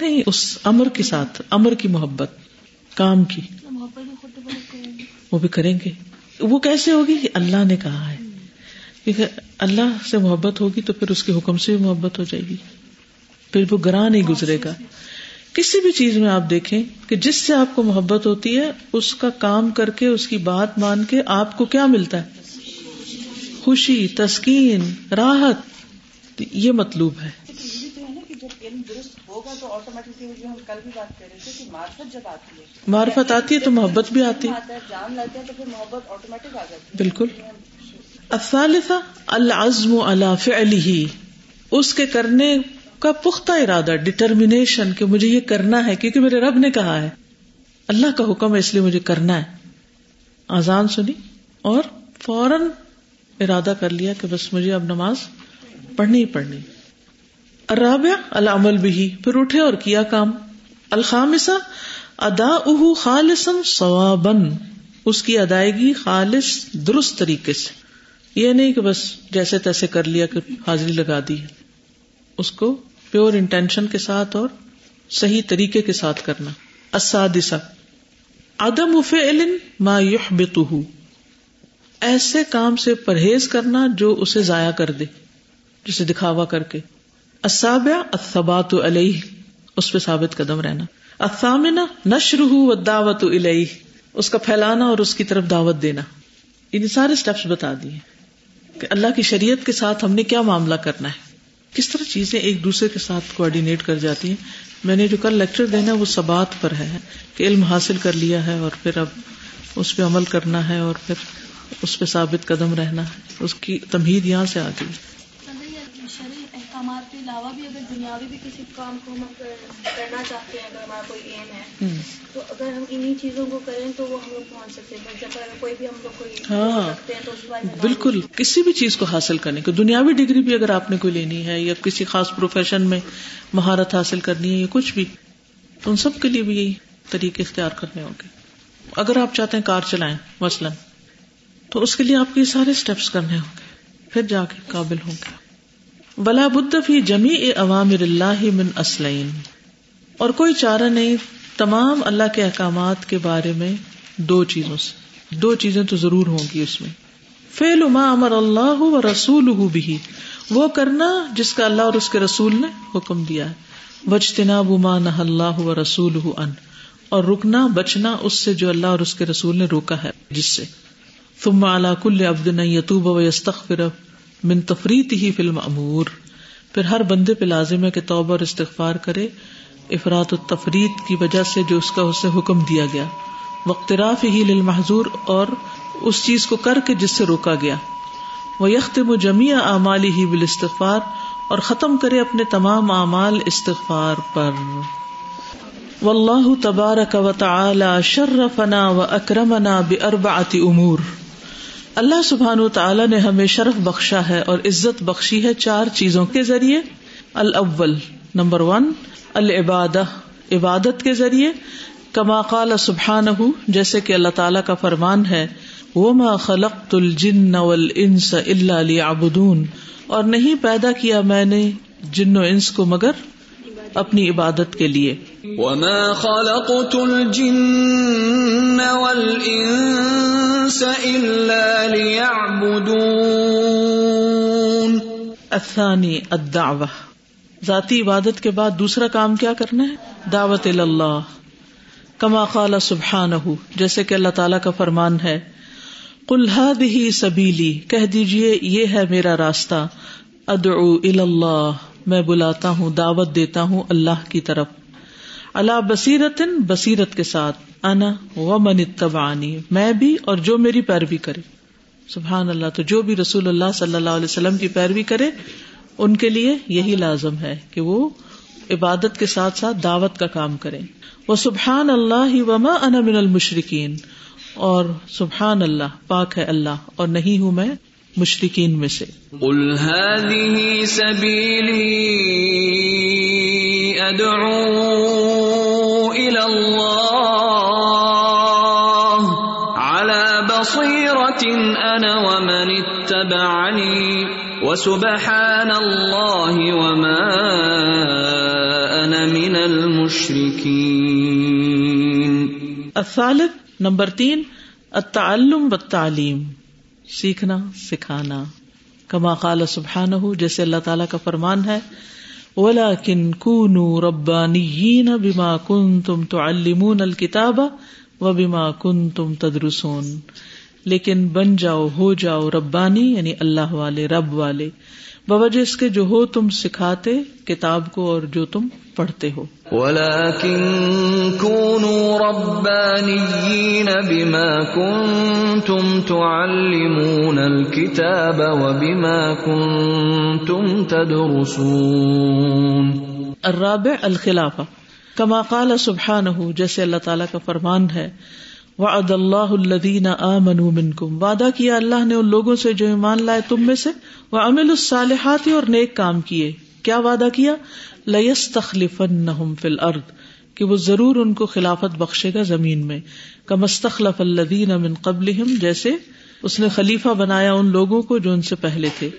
نہیں، اس امر کے ساتھ، امر کی محبت، کام کی۔ وہ بھی کریں گے۔ وہ کیسے ہوگی؟ کہ اللہ نے کہا ہے۔ کیونکہ اللہ سے محبت ہوگی تو پھر اس کے حکم سے بھی محبت ہو جائے گی۔ پھر وہ گراہ نہیں گزرے گا۔ کسی بھی چیز میں آپ دیکھیں کہ جس سے آپ کو محبت ہوتی ہے، اس کا کام کر کے، اس کی بات مان کے آپ کو کیا ملتا ہے؟ خوشی، تسکین، راحت۔ یہ مطلوب ہے۔ علم درست ہوگا تو آٹومیٹکلی جو ہم کل بھی بات کر رہے تھے کہ معرفت جب آتی ہے۔ معرفت آتی ہے تو محبت بھی آتی ہے۔ ہے جان لاتے ہیں تو پھر محبت آٹومیٹک آ جاتی بالکل۔ الثالثہ العزم على فعله۔ اس کے کرنے کا پختہ ارادہ ڈٹرمینیشن کہ مجھے یہ کرنا ہے کیونکہ میرے رب نے کہا ہے۔ اللہ کا حکم ہے اس لیے مجھے کرنا ہے۔ آزان سنی اور فوراً ارادہ کر لیا کہ بس مجھے اب نماز پڑھنی ہی پڑھنی۔ الرابع، العمل بھی پھر اٹھے اور کیا کام؟ الخامسہ ادا اہ خالصن ثوابن اس کی ادائیگی خالص، درست طریقے سے۔ یہ نہیں کہ بس جیسے تیسے کر لیا کہ حاضری لگا دی اس کو پیور انٹینشن کے ساتھ اور صحیح طریقے کے ساتھ کرنا۔ اسادسا عدم فعل ما يحبطه ایسے کام سے پرہیز کرنا جو اسے ضائع کر دے، جسے دکھاوا کر کے۔ السابع الثبات علیہ، اس پہ ثابت قدم رہنا۔ الثامنہ نشرہ والدعوت الیہ اس کا پھیلانا اور اس کی طرف دعوت دینا۔ ان سارے سٹیپس بتا دیے کہ اللہ کی شریعت کے ساتھ ہم نے کیا معاملہ کرنا ہے۔ کس طرح چیزیں ایک دوسرے کے ساتھ کوآڈینیٹ کر جاتی ہیں۔ میں نے جو کل لیکچر دینا وہ سبات پر ہے، کہ علم حاصل کر لیا ہے اور پھر اب اس پہ عمل کرنا ہے اور پھر اس پہ ثابت قدم رہنا ہے۔ اس کی تمہید یہاں سے آ گئی۔ احکامات کے علاوہ بھی اگر دنیاوی بھی کسی کام کو ہم کرنا چاہتے ہیں اگر ہمارا کوئی ایم ہے تو اگر ہم انہیں چیزوں کو کریں تو وہ ہم لوگ پہنچ سکتے ہیں۔ جب اگر کوئی بھی ہم لوگ کوئی ہاں۔ رکھتے ہیں تو بالکل۔ کسی بھی چیز کو حاصل کرنے کو دنیاوی ڈگری بھی اگر آپ نے کوئی لینی ہے یا کسی خاص پروفیشن میں مہارت حاصل کرنی ہے یا کچھ بھی تو ان سب کے لیے بھی یہی طریقے اختیار کرنے ہوں گے۔ اگر آپ چاہتے ہیں کار چلائیں مثلاً تو اس کے لیے آپ کو یہ سارے اسٹیپس کرنے ہوں گے۔ پھر جا کے قابل ہوں گے۔ بلا بد فی جمی عوامر اللہ من اسلین۔ اور کوئی چارہ نہیں، تمام اللہ کے احکامات کے بارے میں دو چیزوں سے۔ دو چیزیں تو ضرور ہوں گی اس میں۔ فیل ما امر اللہ و رسول بھی وہ کرنا جس کا اللہ اور اس کے رسول نے حکم دیا ہے۔ بچتنا ما نہ اللہ و رسول ان۔ اور رکنا، بچنا اس سے جو اللہ اور اس کے رسول نے روکا ہے، جس سے۔ ثم على كل عبد ان يتوب ويستغفر من تفریط ہی فلم امور پھر ہر بندے پہ لازم ہے کہ توبہ اور استغفار کرے۔ افراد التفریط کی وجہ سے جو اس کا اسے حکم دیا گیا۔ وقتراف ہی للمحظور اور اس چیز کو کر کے جس سے روکا گیا۔ وہ یختم جمی اعمالی ہی بال استغفار اور ختم کرے اپنے تمام اعمال استغفار پر۔ واللہ تبارک و تعالی شرفنا و اکرمنا باربعۃ امور۔ اللہ سبحان تعالیٰ نے ہمیں شرف بخشا ہے اور عزت بخشی ہے چار چیزوں کے ذریعے۔ الاول، نمبر ون العباد عبادت کے ذریعے۔ کما قال سبحان جیسے کہ اللہ تعالیٰ کا فرمان ہے وہ ما خلق الجن والانس الا ليعبدون۔ اور نہیں پیدا کیا میں نے جن و انس کو مگر اپنی عبادت کے لیے۔ وما خلقت الجن والانس الا ليعبدون۔ الثانی الدعوہ۔ ذاتی عبادت کے بعد دوسرا کام کیا کرنا ہے؟ دعوت اللہ کما قال سبحانہ جیسے کہ اللہ تعالیٰ کا فرمان ہے۔ قل هذه سبیلی کہہ دیجیے یہ ہے میرا راستہ۔ ادعو اللہ۔ میں بلاتا ہوں، دعوت دیتا ہوں اللہ کی طرف۔ اللہ بصیرت بصیرت کے ساتھ۔ انا و من اتبعنی، میں بھی اور جو میری پیروی کرے۔ سبحان اللہ، تو جو بھی رسول اللہ صلی اللہ علیہ وسلم کی پیروی کرے، ان کے لیے یہی لازم ہے کہ وہ عبادت کے ساتھ ساتھ دعوت کا کام کرے وہ سبحان اللہ وما انا من المشرقین اور سبحان اللہ، پاک ہے اللہ اور نہیں ہوں میں۔ مشرقین میں سے۔ قل هذه سبيلي ادعو الى الله. على بصيرة انا ومن اتبعني. وسبحان الله وما انا من المشركين. الثالث نمبر تین التعلم والتعلیم۔ سیکھنا، سکھانا۔ کما قال سبحان جیسے اللہ تعالیٰ کا فرمان ہے اولا کن کن ربانی بیما کن تم تو المون الکتاب و بیما کن تم تدرسون۔ لیکن بن جاؤ، ہو جاؤ ربانی یعنی اللہ والے، رب والے۔ بوجہ اس کے جو ہو تم سکھاتے کتاب کو اور جو تم پڑھتے ہو۔ ولكن كونوا ربانيين بما كنتم تعلمون الكتاب وبما كنتم تدرسون۔ الرابع الخلافہ۔ کما قال سبحانہ جیسے اللہ تعالیٰ کا فرمان ہے وعد اللہ الذین آمنوا منکم۔ وعدہ کیا اللہ نے ان لوگوں سے جو ایمان لائے تم میں سے؟ وعملوا الصالحات اور نیک کام کیے۔ کیا وعدہ کیا؟ لس تخلیف فل ارد کہ وہ ضرور ان کو خلافت بخشے گا زمین میں۔ کمستخلف الدین امن قبل جیسے اس نے خلیفہ بنایا ان لوگوں کو جو ان سے پہلے تھے۔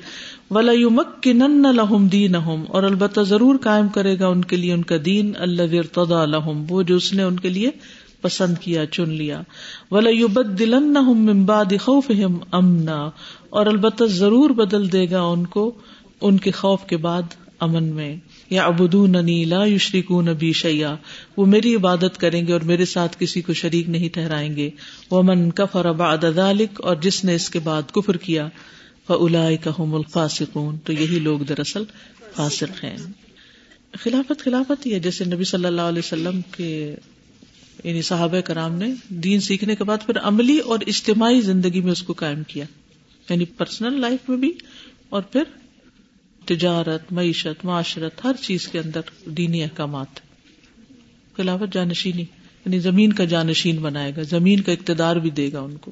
ولا یومک لہم دین اور البتہ ضرور قائم کرے گا ان کے لیے ان کا دین۔ اللہ ارتدا لہم وہ جو اس نے ان کے لیے پسند کیا، چن لیا۔ ولا یوبد خوف امنا اور البتہ ضرور بدل دے گا ان کو، ان کے خوف کے بعد امن میں۔ یا ابدو ننی لا یشریک نبی شیا وہ میری عبادت کریں گے اور میرے ساتھ کسی کو شریک نہیں ٹھہرائیں گے۔ وہ من کفر اباد ذالک اور جس نے اس کے بعد کفر کیا فلا کہم الفاسقون۔ تو یہی لوگ دراصل فاسق ہیں۔ خلافت خلافت ہی ہے۔ جیسے نبی صلی اللہ علیہ وسلم کے یعنی صحابہ کرام نے دین سیکھنے کے بعد پھر عملی اور اجتماعی زندگی میں اس کو قائم کیا۔ یعنی پرسنل لائف میں بھی اور پھر تجارت، معیشت، معاشرت، ہر چیز کے اندر دینی احکامات۔ خلافت جانشینی یعنی زمین کا جانشین بنائے گا، زمین کا اقتدار بھی دے گا ان کو۔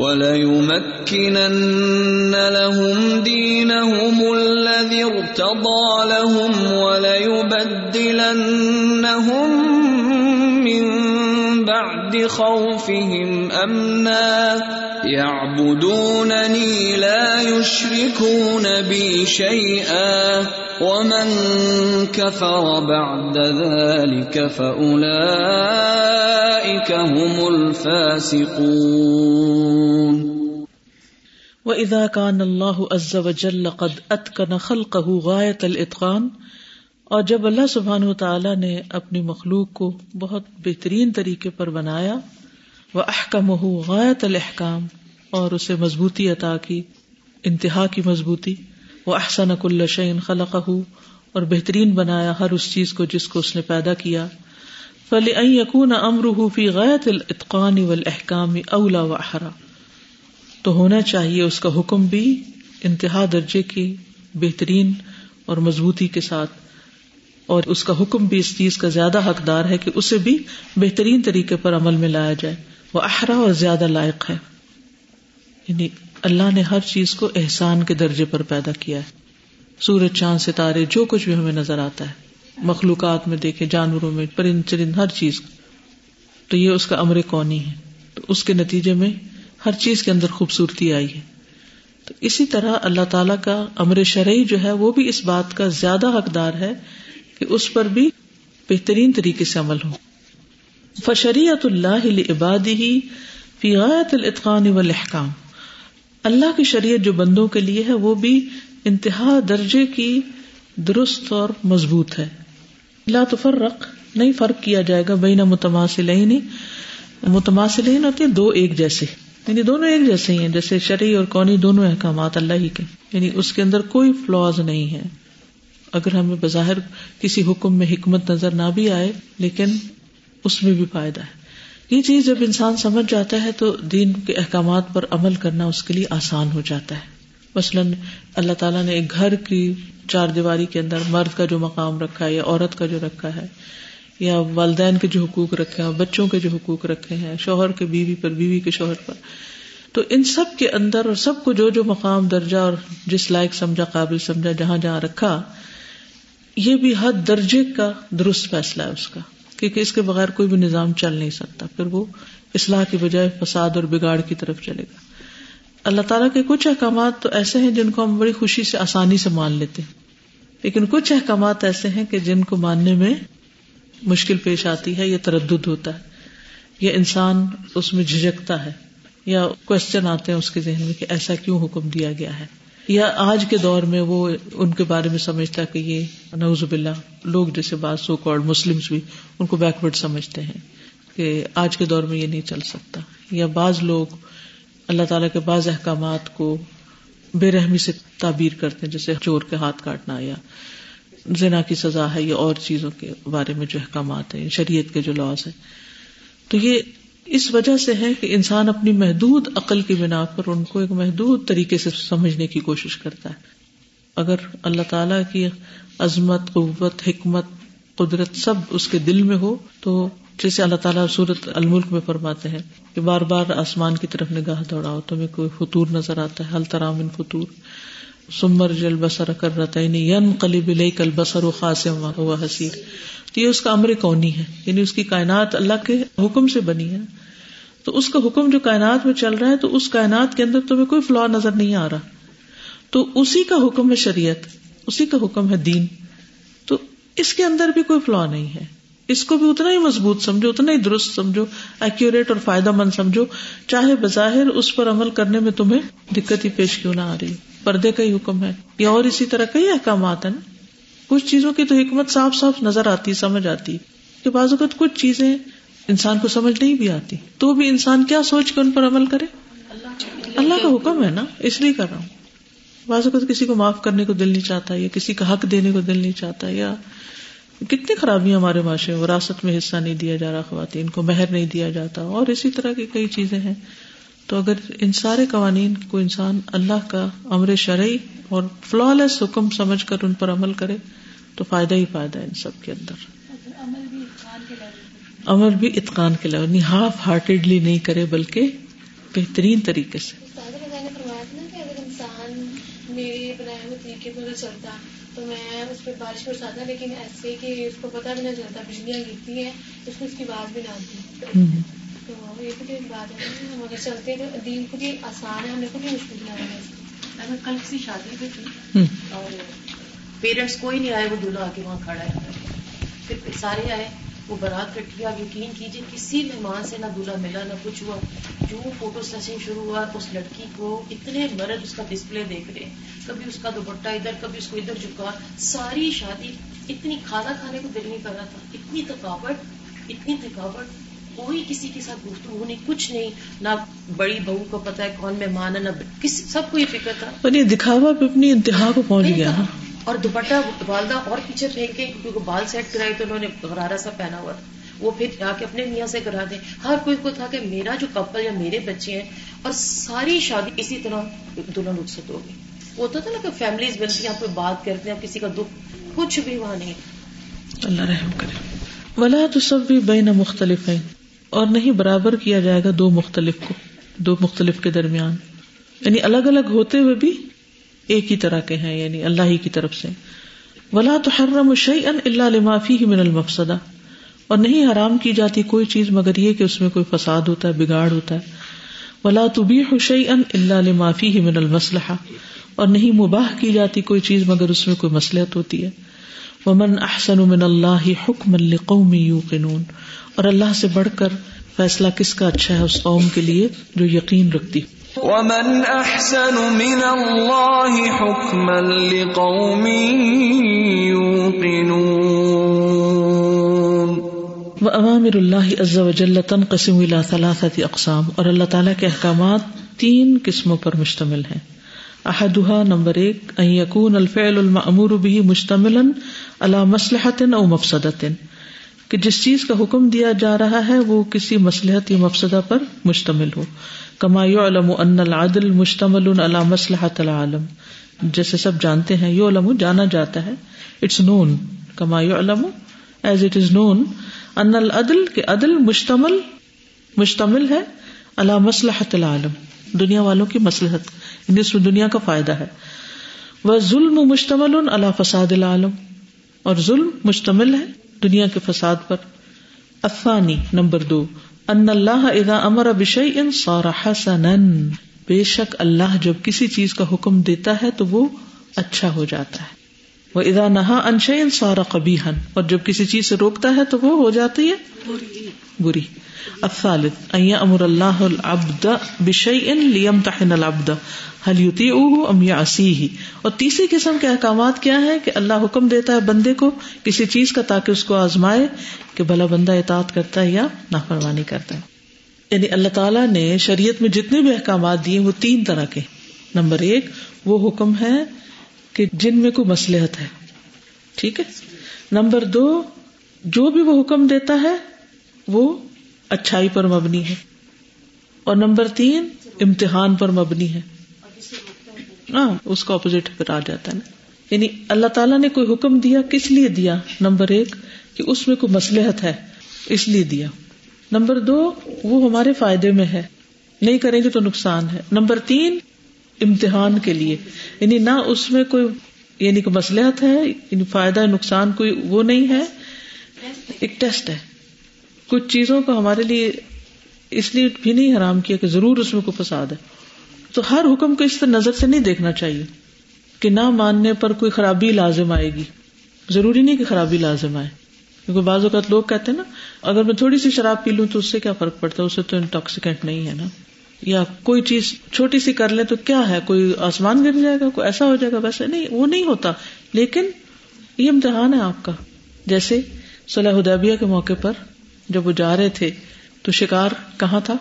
وليمكنن لهم دينهم الذي ارتضى لهم وليبدلنهم من بعد خوفهم أمنا يعبدونني لا يشركون بي شيئا ومن كفر بعد ذلك فأولئك هم الفاسقون وإذا كان الله عز وجل قد أتقن خلقه غاية الإتقان اور جب اللہ سبحانہ و تعالیٰ نے اپنی مخلوق کو بہت بہترین طریقے پر بنایا وہ احکم ہو غایت الحکام اور اسے مضبوطی عطا کی، انتہا کی مضبوطی وہ احسن کل شعین خلق اور بہترین بنایا ہر اس چیز کو جس کو اس نے پیدا کیا۔ فل یقون امر فی غایت العطقان و الحکام اولا و احرا تو ہونا چاہیے اس کا حکم بھی انتہا درجے کی، بہترین اور مضبوطی کے ساتھ۔ اور اس کا حکم بھی اس چیز کا زیادہ حقدار ہے کہ اسے بھی بہترین طریقے پر عمل میں لایا جائے۔ وہ احرا اور زیادہ لائق ہے۔ یعنی اللہ نے ہر چیز کو احسان کے درجے پر پیدا کیا ہے۔ سورج، چاند، ستارے، جو کچھ بھی ہمیں نظر آتا ہے۔ مخلوقات میں دیکھے جانوروں میں، پرند، چرند، ہر چیز۔ تو یہ اس کا امر کونی ہے۔ تو اس کے نتیجے میں ہر چیز کے اندر خوبصورتی آئی ہے۔ تو اسی طرح اللہ تعالی کا امر شرعی جو ہے، وہ بھی اس بات کا زیادہ حقدار ہے کہ اس پر بھی بہترین طریقے سے عمل ہو۔ فشریت اللہ عبادی ہی فیغایت الاتقان والاحکام اللہ کی شریعت جو بندوں کے لیے ہے، وہ بھی انتہا درجے کی درست اور مضبوط ہے۔ لا تفرق، نہیں فرق کیا جائے گا بین متماثلین۔ متماثلین ہوتے دو ایک جیسے۔ یعنی دونوں ایک جیسے ہی ہیں، جیسے شرعی اور کونی دونوں احکامات اللہ ہی کے۔ یعنی اس کے اندر کوئی فلاز نہیں ہے۔ اگر ہمیں بظاہر کسی حکم میں حکمت نظر نہ بھی آئے، لیکن اس میں بھی فائدہ ہے۔ یہ چیز جب انسان سمجھ جاتا ہے تو دین کے احکامات پر عمل کرنا اس کے لیے آسان ہو جاتا ہے۔ مثلاً اللہ تعالیٰ نے ایک گھر کی چار دیواری کے اندر مرد کا جو مقام رکھا ہے یا عورت کا جو رکھا ہے یا والدین کے جو حقوق رکھے ہیں، بچوں کے جو حقوق رکھے ہیں، شوہر کے بیوی پر، بیوی کے شوہر پر۔ تو ان سب کے اندر اور سب کو جو جو مقام، درجہ اور جس لائق سمجھا، قابل سمجھا، جہاں جہاں رکھا، یہ بھی ہر درجے کا درست فیصلہ ہے اس کا۔ کیونکہ اس کے بغیر کوئی بھی نظام چل نہیں سکتا۔ پھر وہ اصلاح کی بجائے فساد اور بگاڑ کی طرف چلے گا۔ اللہ تعالیٰ کے کچھ احکامات تو ایسے ہیں جن کو ہم بڑی خوشی سے آسانی سے مان لیتے ہیں۔ لیکن کچھ احکامات ایسے ہیں کہ جن کو ماننے میں مشکل پیش آتی ہے یا تردد ہوتا ہے۔ یا انسان اس میں جھجکتا ہے یا کوشچن آتے ہیں اس کے ذہن میں کہ ایسا کیوں حکم دیا گیا ہے۔ یا آج کے دور میں وہ ان کے بارے میں سمجھتا کہ یہ نوز باللہ لوگ جیسے بعض سو کارڈ مسلم بھی ان کو بیکورڈ سمجھتے ہیں کہ آج کے دور میں یہ نہیں چل سکتا یا بعض لوگ اللہ تعالیٰ کے بعض احکامات کو بے رحمی سے تعبیر کرتے ہیں، جیسے چور کے ہاتھ کاٹنا یا زنا کی سزا ہے یا اور چیزوں کے بارے میں جو احکامات ہیں، شریعت کے جو لاس ہیں۔ تو یہ اس وجہ سے ہے کہ انسان اپنی محدود عقل کی بنا پر ان کو ایک محدود طریقے سے سمجھنے کی کوشش کرتا ہے۔ اگر اللہ تعالی کی عظمت، قوت، حکمت، قدرت سب اس کے دل میں ہو، تو جیسے اللہ تعالیٰ صورت الملک میں فرماتے ہیں کہ بار بار آسمان کی طرف نگاہ دوڑاؤ، تمہیں کوئی فطور نظر آتا ہے۔ ترام ان فطور؟ سمر جل بسر کر رہتا ین قلیب کل بسر و خاص ہوا حسیر۔ تو یہ اس کا امر کونی ہے یعنی اس کی کائنات اللہ کے حکم سے بنی ہے۔ تو اس کا حکم جو کائنات میں چل رہا ہے تو اس کائنات کے اندر تمہیں کوئی فلاح نظر نہیں آ رہا۔ تو اسی کا حکم ہے شریعت، اسی کا حکم ہے دین۔ تو اس کے اندر بھی کوئی فلاح نہیں ہے۔ اس کو بھی اتنا ہی مضبوط سمجھو، اتنا ہی درست سمجھو ایکوریٹ اور فائدہ مند سمجھو، چاہے بظاہر اس پر عمل کرنے میں تمہیں دقت ہی پیش کیوں نہ آ رہی۔ پردے کا ہی حکم ہے۔ یا اور اسی طرح کئی احکامات ہیں۔ نا کچھ چیزوں کی تو حکمت صاف صاف نظر آتی، سمجھ آتی۔ کہ بعض اوقات کچھ چیزیں انسان کو سمجھ نہیں بھی آتی۔ تو بھی انسان کیا سوچ کے ان پر عمل کرے؟ اللہ کا حکم ہے نا، اس لیے کر رہا ہوں۔ بعض اوقات کسی کو معاف کرنے کو دل نہیں چاہتا، یا کسی کا حق دینے کو دل نہیں چاہتا، یا کتنی خرابیاں ہمارے معاشرے میں، وراثت میں حصہ نہیں دیا جا رہا، خواتین کو مہر نہیں دیا جاتا، اور اسی طرح کی کئی چیزیں ہیں۔ تو اگر ان سارے قوانین کو انسان اللہ کا امر شرعی اور فلا لیس حکم سمجھ کر ان پر عمل کرے، تو فائدہ ہی فائدہ ہے ان سب کے اندر۔ عمل بھی اتقان کے لیول یعنی ہاف ہارٹیڈلی نہیں کرے بلکہ بہترین طریقے سے۔ چلتا تو میں اس پہ بارش برساتا لیکن ایسے کہ اس کو پتا بھی نہ چلتا بجلیاں گرتی ہیں اس کو اس کی بات بھی نہ آتی۔ تو یہ بھی ایک بات ہے ہم اگر چلتے تو دین آسان ہے ہمیں خود ہی مشکل نہ اگر کل کسی شادی پہ تھی اور پیرنٹس کوئی نہیں آئے وہ دلہا آ کے وہاں کھڑا ہے۔ پھر سارے آئے وہ برات کٹھی آپ یقین کیجیے کسی مہمان سے نہ دلہا ملا نہ کچھ ہوا۔ جو فوٹو سیشن شروع ہوا اس لڑکی کو اتنے مرد اس کا ڈسپلے دیکھ رہے کبھی اس کا دوپٹہ ادھر کبھی اس کو ادھر جھکا۔ ساری شادی اتنی کھانا کھانے کو دل نہیں کر رہا تھا۔ اتنی تھکاوٹ اتنی تھکاوٹ۔ کوئی کسی کے ساتھ گفتگو نہیں کچھ نہیں۔ نہ بڑی بہو کو پتا ہے کون مہمان ہے نہ کسی سب کو یہ فکر تھا۔ دکھاوا اپنی انتہا کو پہنچ گیا اور دوپٹہ والدہ اور پیچھے پھینکے کیونکہ بال سیٹ کرائی تو انہوں نے غرارا سا پہنا ہوا تھا۔ وہ پھر جا کے اپنے میاں سے کرا دیں۔ ہر کوئی کو تھا کہ میرا جو کپل یا میرے بچے ہیں اور ساری شادی اسی طرح دلہن رخصت ہوگی وہ تو تھا نا کہ فیملیز بنتی ہیں آپ بات کرتے ہیں کسی کا دکھ کچھ بھی وہاں نہیں۔ اللہ رحم کرے۔ ولا تو سب بھی بین مختلف ہیں اور نہیں برابر کیا جائے گا دو مختلف کو، دو مختلف کے درمیان۔ یعنی الگ الگ ہوتے ہوئے بھی ایک ہی طرح کے ہیں یعنی اللہ ہی کی طرف سے۔ ولا تو حرم شعی ان اللہ لمافی ہی من المفسدہ اور نہیں حرام کی جاتی کوئی چیز مگر یہ کہ اس میں کوئی فساد ہوتا ہے، بگاڑ ہوتا ہے۔ ولا تو بھی ان اللہ معافی ہی من المسلح اور نہیں مباح کی جاتی کوئی چیز مگر اس میں کوئی مسلحت ہوتی ہے۔ ومن احسن من اللہ حکم القوم یوقنون اور اللہ سے بڑھ کر فیصلہ کس کا اچھا ہے، اس قوم کے لیے جو یقین رکھتی۔ ومن احسن من اللہ حکما لقوم یوقنون وامر اللہ عز وجل تنقسم الى ثلاثه اقسام اور اللہ تعالی کے احکامات تین قسموں پر مشتمل ہیں۔ احدها نمبر ایک ان يكون الفعل المأمور به مشتملا على مصلحة او مفسدة۔ کہ جس چیز کا حکم دیا جا رہا ہے، وہ کسی مسلحت یا مفسدہ پر مشتمل ہو۔ کما یو علم ان العدل مشتمل على مسلحت العالم۔ جیسے سب جانتے ہیں یو علم جانا جاتا ہے۔ اٹس نون کما یو علم ایز اٹ از نون ان العدل کے عدل مشتمل مشتمل ہے اللہ مسلحت العالم۔ دنیا والوں کی مسلحت یعنی اس میں دنیا کا فائدہ ہے۔ وہ ظلم مشتمل اللہ فساد العالم۔ اور ظلم مشتمل ہے دنیا کے فساد پر۔ افانی نمبر دو۔ ان اللہ اذا امر بشیء صار حسنا۔ بے شک اللہ جب کسی چیز کا حکم دیتا ہے تو وہ اچھا ہو جاتا ہے۔ وہ ادا نہا انشین سارا کبھی اور جب کسی چیز سے روکتا ہے تو وہ ہو جاتی ہے۔ بری۔ الثالث ان امر اللہ العبد بشیء لیمتحن العبد، هل یطیعه ام یعصیه اور تیسری قسم کے احکامات کیا ہے کہ اللہ حکم دیتا ہے بندے کو کسی چیز کا تاکہ اس کو آزمائے کہ بھلا بندہ اطاعت کرتا ہے یا نافرمانی کرتا ہے۔ یعنی اللہ تعالیٰ نے شریعت میں جتنے بھی احکامات دیے وہ تین طرح کے۔ نمبر ایک، وہ حکم ہے کہ جن میں کوئی مسلحت ہے۔ ٹھیک ہے؟ نمبر دو، جو بھی وہ حکم دیتا ہے وہ اچھائی پر مبنی ہے اور نمبر تین امتحان پر مبنی ہے ہاں اس کا اپوزٹ پھر آ جاتا ہے نا۔ یعنی اللہ تعالیٰ نے کوئی حکم دیا، کس لیے دیا؟ نمبر ایک، کہ اس میں کوئی مسلحت ہے، اس لیے دیا۔ نمبر دو، وہ ہمارے فائدے میں ہے۔ نہیں کریں گے تو نقصان ہے۔ نمبر تین، امتحان کے لیے۔ یعنی نہ اس میں کوئی یعنی کوئی مسلحت ہے یعنی فائدہ نقصان کوئی وہ نہیں ہے۔ ایک ٹیسٹ ہے۔ کچھ چیزوں کو ہمارے لیے اس لیے بھی نہیں حرام کیا کہ ضرور اس میں کوئی فساد ہے۔ تو ہر حکم کو اس طرح نظر سے نہیں دیکھنا چاہیے کہ نہ ماننے پر کوئی خرابی لازم آئے گی۔ ضروری نہیں کہ خرابی لازم آئے۔ کیونکہ بعض اوقات لوگ کہتے ہیں نا، اگر میں تھوڑی سی شراب پی لوں تو اس سے کیا فرق پڑتا ہے؟ اس سے تو انٹاکسیکینٹ نہیں ہے نا۔ یا کوئی چیز چھوٹی سی کر لیں تو کیا ہے؟ کوئی آسمان گر جائے گا، کوئی ایسا ہو جائے گا، ویسے نہیں، وہ نہیں ہوتا۔ لیکن یہ امتحان ہے آپ کا۔ جیسے صلاح ادیبیہ کے موقع پر جب وہ جا رہے تھے، تو شکار کہاں تھا؟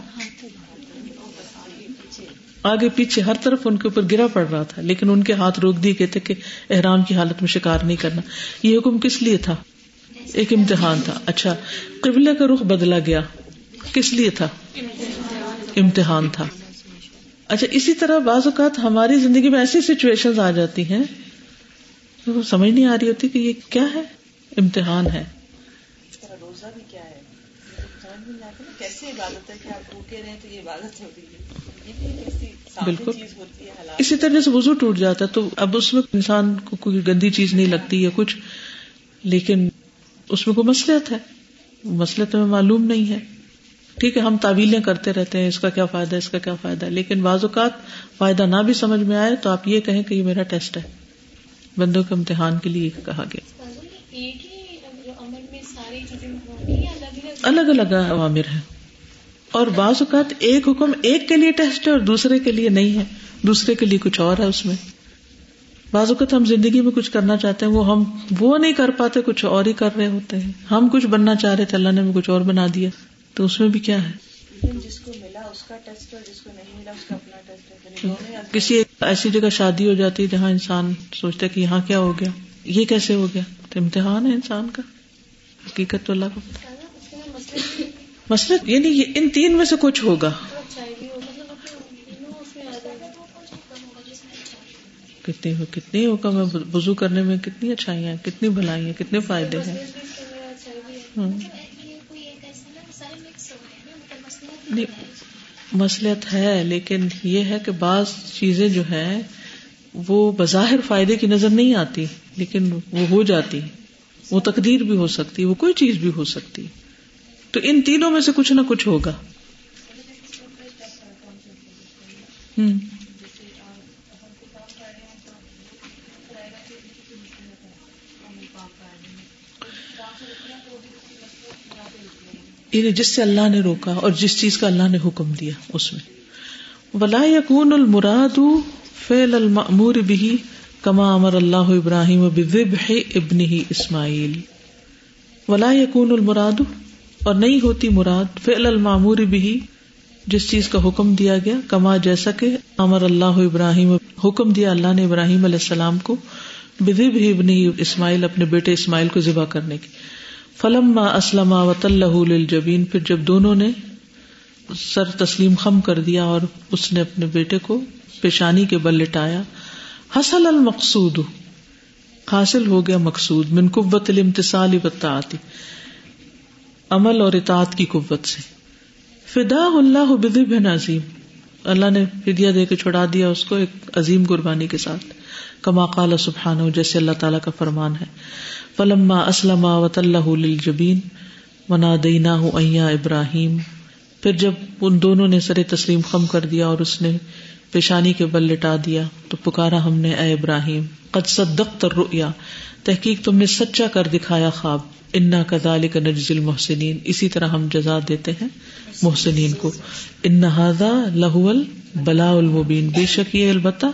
آگے پیچھے ہر طرف ان کے اوپر گرا پڑ رہا تھا، لیکن ان کے ہاتھ روک دیے کہتے کہ احرام کی حالت میں شکار نہیں کرنا۔ یہ حکم کس لیے تھا؟ ایک امتحان تھا۔ اچھا قبلے کا رخ بدلا گیا۔ کس لیے تھا؟ امتحان تھا۔ اچھا اسی طرح بعض اوقات ہماری زندگی میں ایسی سچویشن آ جاتی ہیں سمجھ نہیں آ رہی ہوتی کہ یہ کیا ہے؟ امتحان ہے روزہ بھی کیا ہے کیسے عبادت ہے کہ آپ بھوکے رہے تو یہ عبادت ہوتی ہے بالکل اسی طرح جیسے وزو ٹوٹ جاتا ہے تو اب اس میں انسان کو کوئی گندی چیز نہیں لگتی یا کچھ لیکن اس میں کوئی مسلط ہے مسلط میں معلوم نہیں ہے۔ ٹھیک ہے ہم تعویلیں کرتے رہتے ہیں اس کا کیا فائدہ اس کا کیا فائدہ۔ ہے لیکن بعض اوقات فائدہ نہ بھی سمجھ میں آئے تو آپ یہ کہیں کہ یہ میرا ٹیسٹ ہے۔ بندوں کے امتحان کے لیے کہا گیا۔ الگ الگ عوامر ہے اور بعض اوقات ایک حکم ایک کے لیے ٹیسٹ ہے اور دوسرے کے لیے نہیں ہے۔ دوسرے کے لیے کچھ اور ہے اس میں۔ بعض اوقات ہم زندگی میں کچھ کرنا چاہتے ہیں وہ ہم وہ نہیں کر پاتے کچھ اور ہی کر رہے ہوتے ہیں۔ ہم کچھ بننا چاہ رہے تھے اللہ نے کچھ اور بنا دیا۔ تو اس میں بھی کیا ہے؟ جس کو ملا اس کا ٹیسٹ اور جس کو نہیں ملا اس کا اپنا ٹیسٹ ہے۔ کسی ایسی جگہ شادی ہو جاتی ہے جہاں انسان سوچتا ہے کہ یہاں کیا ہو گیا یہ کیسے ہو گیا؟ تو امتحان ہے انسان کا۔ حقیقت تو اللہ کو۔ مسئلہ یعنی ان تین میں سے کچھ ہوگا۔ کتنی کتنی حکم ہے، وضو کرنے میں کتنی اچھائیاں کتنی بھلائی ہیں کتنے فائدے ہیں۔ مسلط ہے، لیکن یہ ہے کہ بعض چیزیں جو ہیں، وہ بظاہر فائدے کی نظر نہیں آتی، لیکن وہ ہو جاتی۔ وہ تقدیر بھی ہو سکتی، وہ کوئی چیز بھی ہو سکتی۔ تو ان تینوں میں سے کچھ نہ کچھ ہوگا۔ ہوں۔ یعنی جس سے اللہ نے روکا اور جس چیز کا اللہ نے حکم دیا اس میں۔ ولا یقون المراد فعل المأمور به کما امر اللہ ابراہیم بذبح ابن ہی اسماعیل ولا یقون المراد اور نہیں ہوتی مراد فعل المعمور به جس چیز کا حکم دیا گیا، کما جیسا کہ امر اللہ ابراہیم، حکم دیا اللہ نے ابراہیم علیہ السلام کو بذبح ابن اسماعیل، اپنے بیٹے اسماعیل کو ذبح کرنے کی۔ فلم اسلم وط اللہ جبین پھر جب دونوں نے سر تسلیم خم کر دیا اور اس نے اپنے بیٹے کو پیشانی کے بل لٹایا حسل المقصود، حاصل ہو گیا مقصود، من قوت المتصال بتاتی عمل اور اطاعت کی قوت سے۔ فدا اللہ بدب عظیم۔ اللہ نے فدیا دے کے چھڑا دیا اس کو ایک عظیم قربانی کے ساتھ۔ کما قال سبحان جیسے اللہ تعالیٰ کا فرمان ہے۔ فلما اسلم وط اللہ جبین ونا دینا ہوں ابراہیم۔ پھر جب ان دونوں نے سر تسلیم خم کر دیا اور اس نے پیشانی کے بل لٹا دیا تو پکارا ہم نے، اے ابراہیم، قد صدقت الرؤیا۔ تحقیق تم نے سچا کر دکھایا خواب۔ انا کذالک نجزی المحسنین۔ اسی طرح ہم جزا دیتے ہیں محسنین کو۔ ان هذا لهو البلاء المبین۔ بے شک یہ البتہ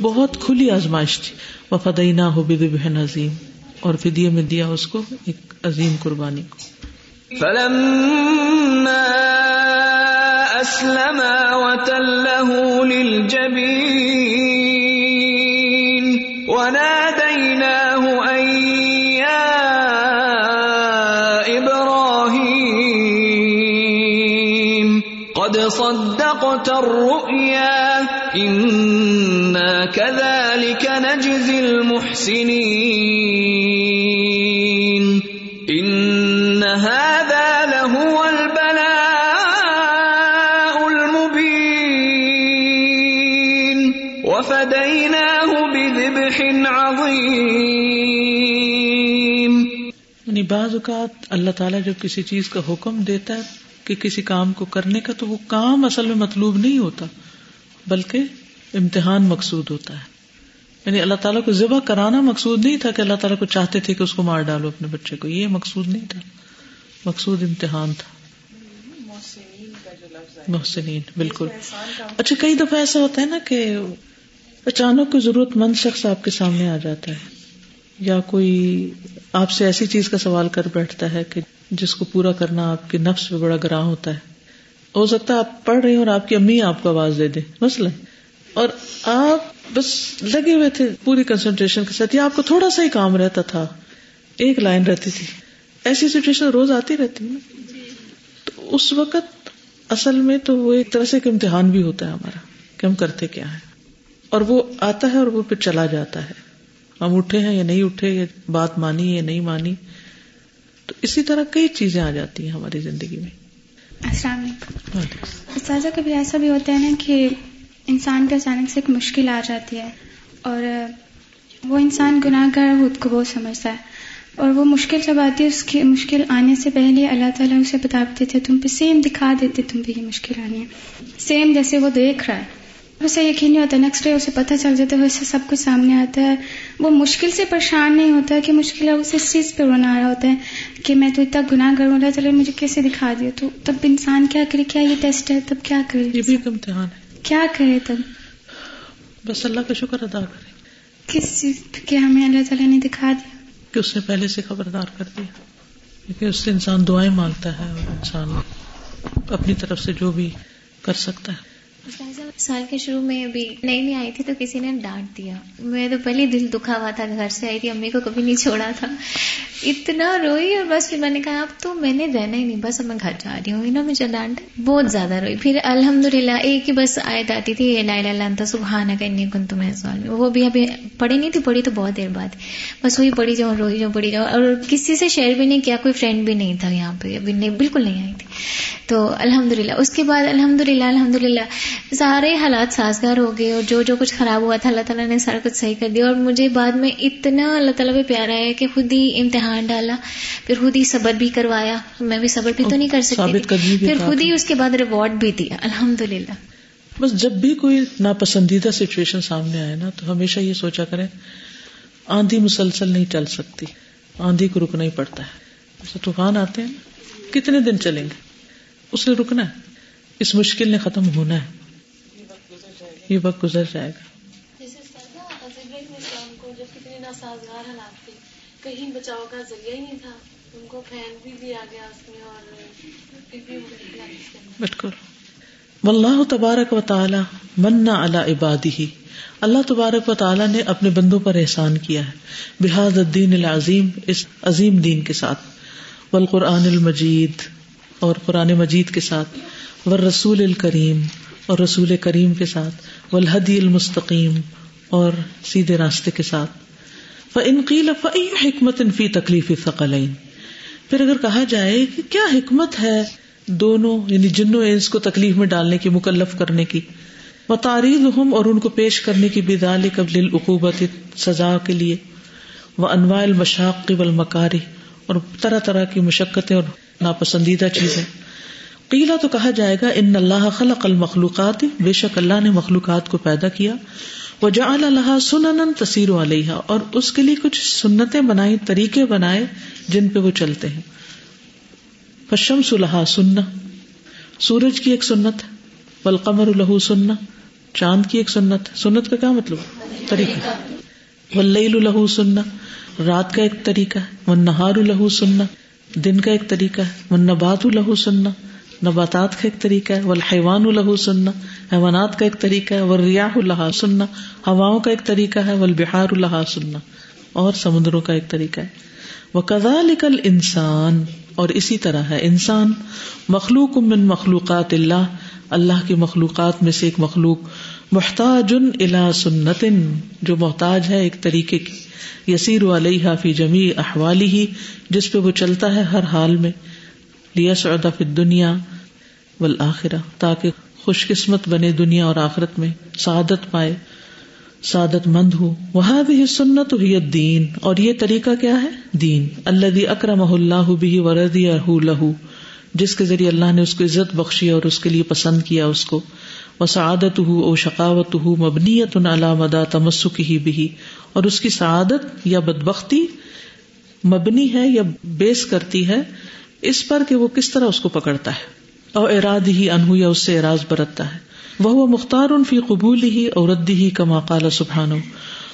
بہت کھلی آزمائش تھی۔ وفدیناہ بذبح عظیم۔ اور فدیے میں دیا اس کو ایک عظیم قربانی کو۔ فلما أسلما وتله للجبين وناديناه أن يا إبراهيم قد صدقت الرؤيا إنا كذلك نجزي المحسنين بعض اوقات اللہ تعالیٰ جب کسی چیز کا حکم دیتا ہے کہ کسی کام کو کرنے کا تو وہ کام اصل میں مطلوب نہیں ہوتا بلکہ امتحان مقصود ہوتا ہے۔ یعنی اللہ تعالیٰ کو ذبح کرانا مقصود نہیں تھا کہ اللہ تعالیٰ کو چاہتے تھے کہ اس کو مار ڈالو اپنے بچے کو یہ مقصود نہیں تھا۔ مقصود امتحان تھا۔ محسنین بالکل۔ اچھا کئی دفعہ ایسا ہوتا ہے نا کہ اچانک کوئی ضرورت مند شخص آپ کے سامنے آ جاتا ہے۔ یا کوئی آپ سے ایسی چیز کا سوال کر بیٹھتا ہے کہ جس کو پورا کرنا آپ کے نفس پہ بڑا گراں ہوتا ہے۔ ہو سکتا ہے آپ پڑھ رہی ہیں اور آپ کی امی آپ کو آواز دے دے مسئلہ اور آپ بس لگے ہوئے تھے پوری کنسنٹریشن کے ساتھ، یا آپ کو تھوڑا سا ہی کام رہتا تھا، ایک لائن رہتی تھی۔ ایسی سچویشن روز آتی رہتی نا تو اس وقت اصل میں تو وہ ایک طرح سے ایک امتحان بھی ہوتا ہے ہمارا کہ ہم کرتے کیا ہے اور وہ آتا ہے اور وہ پھر چلا جاتا ہے۔ ہم اٹھے ہیں یا نہیں اٹھے یا بات مانی یا نہیں مانی۔ تو اسی طرح کئی چیزیں آ جاتی ہیں ہماری زندگی میں۔ السلام علیکم۔ استاذہ کبھی ایسا بھی ہوتا ہے نا کہ انسان پہ اچانک سے ایک مشکل آ جاتی ہے اور وہ انسان گناہ گار خود کو بہت سمجھتا ہے اور وہ مشکل جب آتی ہے اس کی مشکل آنے سے پہلے اللہ تعالیٰ اسے بتا دیتے تم پہ سیم دکھا دیتے تم پہ یہ مشکل آنی ہے۔ سیم جیسے وہ دیکھ رہا ہے۔ اسے یقین نہیں ہوتا نیکسٹ ڈے اسے پتہ چل جاتا ہے ویسے سب کچھ سامنے آتا ہے۔ وہ مشکل سے پریشان نہیں ہوتا کہ مشکل ہے اسے اس چیز پہ رونا آ رہا ہوتا ہے کہ میں تو اتنا گناہ کروں اللہ تعالیٰ مجھے کیسے دکھا دیا؟ تو تب انسان کیا کرے کیا یہ ٹیسٹ ہے؟ تب کیا کرے؟ یہ بھی ایک امتحان ہے۔ کیا کرے تب؟ بس اللہ کا شکر ادا کرے۔ کس چیز کہ ہمیں اللہ تعالیٰ نے دکھا دیا؟ کہ اس نے پہلے سے خبردار کر دیا۔ کیونکہ اس سے انسان دعائیں مانگتا ہے اور انسان اپنی طرف سے جو بھی کر سکتا ہے۔ سال کے شروع میں ابھی نئی نئی آئی تھی تو کسی نے ڈانٹ دیا۔ میں تو پہلے دل دکھا ہوا تھا، گھر سے آئی تھی، امی کو کبھی نہیں چھوڑا تھا۔ اتنا روئی اور بس پھر میں نے کہا، اب تو میں نے رہنا ہی نہیں، بس اب میں گھر جا رہی ہوں۔ انہوں مجھے ڈانٹ بہت زیادہ روئی۔ پھر الحمد للہ ایک ہی بس آیت آتی تھی، لا الہ الا سبحانہ کرنے کن تمہیں سوال میں وہ بھی ابھی پڑھی نہیں تھی، پڑھی تو بہت دیر بعد۔ بس وہی پڑھی جاؤ روئی جاؤ پڑھی جاؤ اور کسی سے شیئر بھی نہیں کیا، کوئی فرینڈ بھی نہیں تھا یہاں پہ، ابھی نہیں، بالکل نہیں آئی تھی۔ تو الحمد للہ اس کے بعد الحمد للہ الحمد للہ سارے حالات سازگار ہو گئے اور جو جو کچھ خراب ہوا تھا اللہ تعالیٰ نے سارا کچھ صحیح کر دیا اور مجھے بعد میں اتنا اللہ تعالیٰ پہ پیارا ہے کہ خود ہی امتحان ڈالا پھر خود ہی صبر بھی کروایا۔ میں بھی صبر بھی تو نہیں کر سکتی پھر خود ہی اس کے بعد ریوارڈ بھی دیا۔ الحمد للہ بس جب بھی کوئی ناپسندیدہ سچویشن سامنے آئے نا تو ہمیشہ یہ سوچا کریں آندھی مسلسل نہیں چل سکتی آندھی کو رکنا ہی پڑتا ہے۔ جیسے طوفان آتے ہیں کتنے دن چلیں گے؟ اسے رکنا ہے۔ اس مشکل نے ختم ہونا ہے۔ یہ وقت گزر جائے گا۔ ناسازگار حالات تھے کہیں بچاؤ کا ذریعہ ہی نہیں تھا۔ ان کو پھینک بھی دیا گیا اس میں اور بالکل۔ واللہ تبارک و تعالی منا علی عبادی ہی اللہ تبارک و تعالی نے اپنے بندوں پر احسان کیا ہے۔ بحاد الدین العظیم اس عظیم دین کے ساتھ۔ والقرآن المجید اور قرآن مجید کے ساتھ۔ والرسول الکریم۔ اور رسول کریم کے ساتھ، والہدی المستقیم اور سیدھے راستے کے ساتھ۔ فنقیل فعی حکمت فی تکلیف ثقلین پھر اگر کہا جائے کہ کیا حکمت ہے دونوں یعنی جنوں انس کو تکلیف میں ڈالنے کی، مکلف کرنے کی؟ وہ تاریخ ہم اور ان کو پیش کرنے کی بدال قبل العقوبت سزا کے لیے۔ وہ انواع المشاق والمکاری اور طرح طرح کی مشقتیں اور ناپسندیدہ چیز ہے قیلا تو کہا جائے گا، ان اللہ خلق المخلوقات بے شک اللہ نے مخلوقات کو پیدا کیا۔ وہ جا اللہ سنن تصیر علیہ اور اس کے لیے کچھ سنتیں بنائی طریقے بنائے جن پہ وہ چلتے ہیں۔ پشم سلحا سننا سورج کی ایک سنت، والقمر لہو سننا چاند کی ایک سنت۔ سنت کا کیا مطلب؟ طریقہ۔ واللیل لہو سننا رات کا ایک طریقہ ہے۔ والنہار لہو سننا دن کا ایک طریقہ ہے۔ والنبات لہو سننا نباتات کا ایک طریقہ ہے، والحیوان لہو سننا حیوانات کا ایک طریقہ ہے، والریاح لہا سننا ہواؤں کا ایک طریقہ ہے، والبحار لہا سننا اور سمندروں کا ایک طریقہ ہے۔ وکذالک الانسان اور اسی طرح ہے انسان، مخلوق من مخلوقات اللہ اللہ کی مخلوقات میں سے ایک مخلوق، محتاج الا سنت، جو محتاج ہے ایک طریقے کی۔ یسیر علیہ فی جمی احوالی ہی جس پہ وہ چلتا ہے ہر حال میں۔ لیا سعودہ فی دنیا والآخرہ تاکہ خوش قسمت بنے دنیا اور آخرت میں، سعادت پائے، سعادت مند ہو۔ وہ بھی سنت ہی دین اور یہ طریقہ کیا ہے؟ دین۔ اللہ اکرم اللہ بھی وردی لہو جس کے ذریعے اللہ نے اس کو عزت بخشی اور اس کے لیے پسند کیا اس کو۔ وہ سعادت ہو او شقاوت ہو مبنیت مدا تمسک ہی بھی اور اس کی سعادت یا بدبختی مبنی ہے یا بیس کرتی ہے اس پر کہ وہ کس طرح اس کو پکڑتا ہے۔ اور اراد ہی انہو یا اس سے اراض برتتا ہے۔ وہ مختار ان فی قبول ہی اور ردی ہی کا ماقال سبحان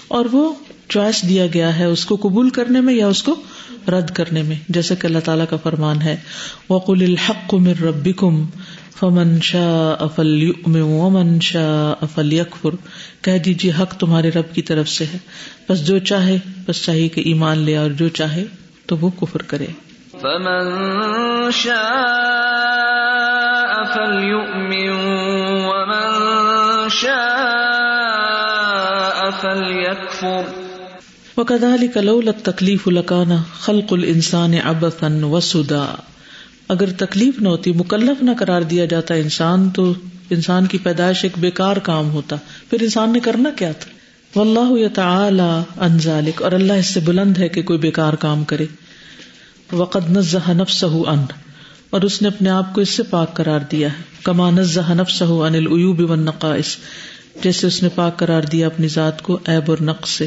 اور وہ چوائس دیا گیا ہے اس کو قبول کرنے میں یا اس کو رد کرنے میں۔ جیسے کہ اللہ تعالیٰ کا فرمان ہے۔ وقل الحق من ربکم فمن شاء افل ومن شاء افل کہہ دیجیے حق تمہارے رب کی طرف سے ہے۔ بس جو چاہے، بس چاہیے کہ ایمان لے اور جو چاہے تو وہ کفر کرے۔ فمن شاء فليؤمن ومن شاء فليكفر. وكذلك لولا التكليف لكان خلق الانسان عبثا وسدا. اگر تکلیف نہ ہوتی، مکلف نہ قرار دیا جاتا انسان، تو انسان کی پیدائش ایک بیکار کام ہوتا۔ پھر انسان نے کرنا کیا تھا؟ واللہ یتعالی عن اور اللہ اس سے بلند ہے کہ کوئی بیکار کام کرے۔ وقد نزہ نفسہ ان اور اس نے اپنے آپ کو اس سے پاک قرار دیا ہے۔ کما نزہ نفسہ ان العیوب والنقائص۔ جیسے اس نے پاک قرار دیا اپنی ذات کو عیب اور نقص سے۔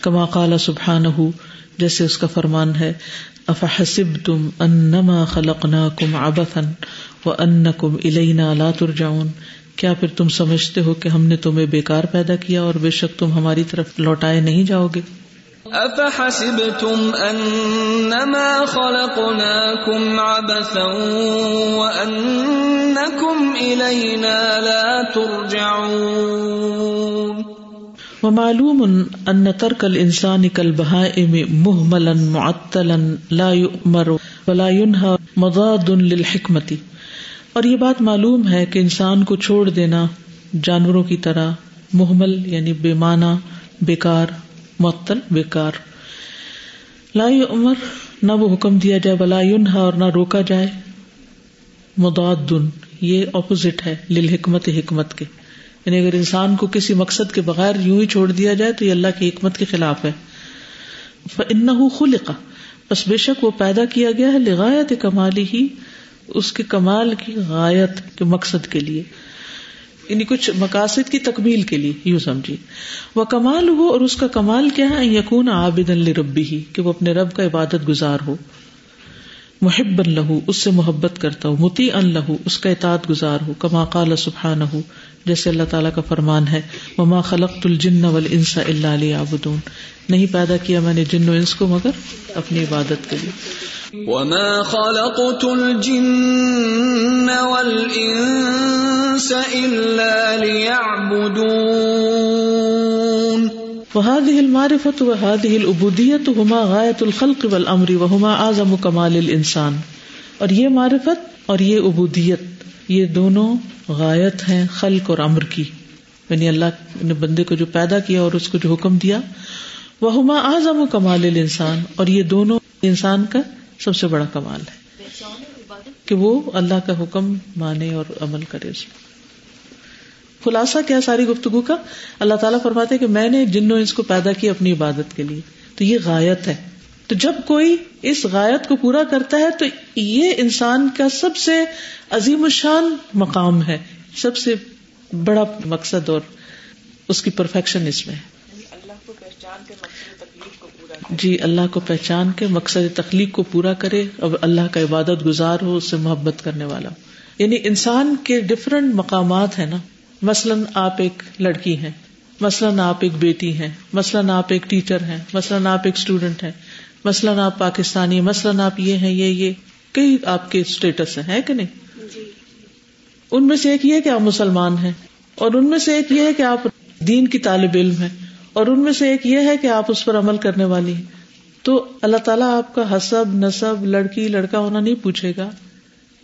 کما قال سبحانہ جیسے اس کا فرمان ہے افحسبتم انما خلقناکم عبثا وانکم الینا لا ترجعون۔ کیا پھر تم سمجھتے ہو کہ ہم نے تمہیں بیکار پیدا کیا اور بے شک تم ہماری طرف لوٹائے نہیں جاؤ گے؟ افحسبتم انما خلقناكم عبثا وانكم الينا لا ترجعون؟ ومعلوم ان ترك الانسان كالبهائم مهملا، معطلا، لا يؤمر ولا ينهى، مضاد للحكمه اور یہ بات معلوم ہے کہ انسان کو چھوڑ دینا جانوروں کی طرح محمل یعنی بے معنی بیکار معطل بیکار۔ لا عمر نہ وہ حکم دیا جائے بلا اور نہ روکا جائے۔ مداد یہ اپوزٹ ہے لل حکمت حکمت کے۔ یعنی اگر انسان کو کسی مقصد کے بغیر یوں ہی چھوڑ دیا جائے، تو یہ اللہ کی حکمت کے خلاف ہے۔ ان خلقا بس بے شک وہ پیدا کیا گیا ہے، لغایت کمالی ہی، اس کے کمال کی غایت، کے مقصد کے لیے۔ یعنی کچھ مقاصد کی تکمیل کے لیے، یوں سمجھیے۔ وہ کمال ہو اور اس کا کمال کیا ہے؟ یقون عابد ربی ہی کہ وہ اپنے رب کا عبادت گزار ہو۔ محب لہو اس سے محبت کرتا ہو۔ متی ان لہو اس کا اطاعت گزار ہو۔ کما قال سبحان ہو جیسے اللہ تعالیٰ کا فرمان ہے۔ مما خلق الجن ول انسا اللہ علیہ آبدون نہیں پیدا کیا میں نے جن و انس کو، مگر اپنی عبادت کے لیے۔ وما خلقت الجن والانس الا ليعبدون. وهذه المعرفة وهذه العبودية هما غاية الخلق والامر وهما اعظم كمال الانسان اور یہ معرفت اور یہ عبودیت، یہ دونوں غایت ہیں خلق اور امر کی. یعنی اللہ نے بندے کو جو پیدا کیا اور اس کو جو حکم دیا وہ ہما اعظم و کمال انسان اور یہ دونوں انسان کا سب سے بڑا کمال ہے، کہ وہ اللہ کا حکم مانے اور عمل کرے اس میں۔ خلاصہ کیا ساری گفتگو کا؟ اللہ تعالیٰ فرماتے کہ میں نے جنوں اس کو پیدا کیا اپنی عبادت کے لیے۔ تو یہ غایت ہے۔ تو جب کوئی اس غایت کو پورا کرتا ہے تو یہ انسان کا سب سے عظیم الشان مقام ہے۔ سب سے بڑا مقصد اور اس کی پرفیکشن اس میں ہے۔ جی اللہ کو پہچان کے مقصد تخلیق کو پورا کرے۔ اب اللہ کا عبادت گزار ہو، اس سے محبت کرنے والا۔ یعنی انسان کے ڈفرنٹ مقامات ہیں نا۔ مثلاً آپ ایک لڑکی ہیں مثلاً آپ ایک بیٹی ہیں مثلاً آپ ایک ٹیچر ہیں مثلاً آپ ایک اسٹوڈینٹ ہیں مثلاً آپ پاکستانی مثلاً آپ یہ ہیں یہ یہ۔ کئی آپ کے اسٹیٹس ہیں کہ نہیں؟ جی۔ ان میں سے ایک یہ کہ آپ مسلمان ہیں اور ان میں سے ایک یہ ہے کہ آپ دین کی طالب علم ہیں اور ان میں سے ایک یہ ہے کہ آپ اس پر عمل کرنے والی ہیں۔ تو اللہ تعالیٰ آپ کا حسب نصب لڑکی لڑکا ہونا نہیں پوچھے گا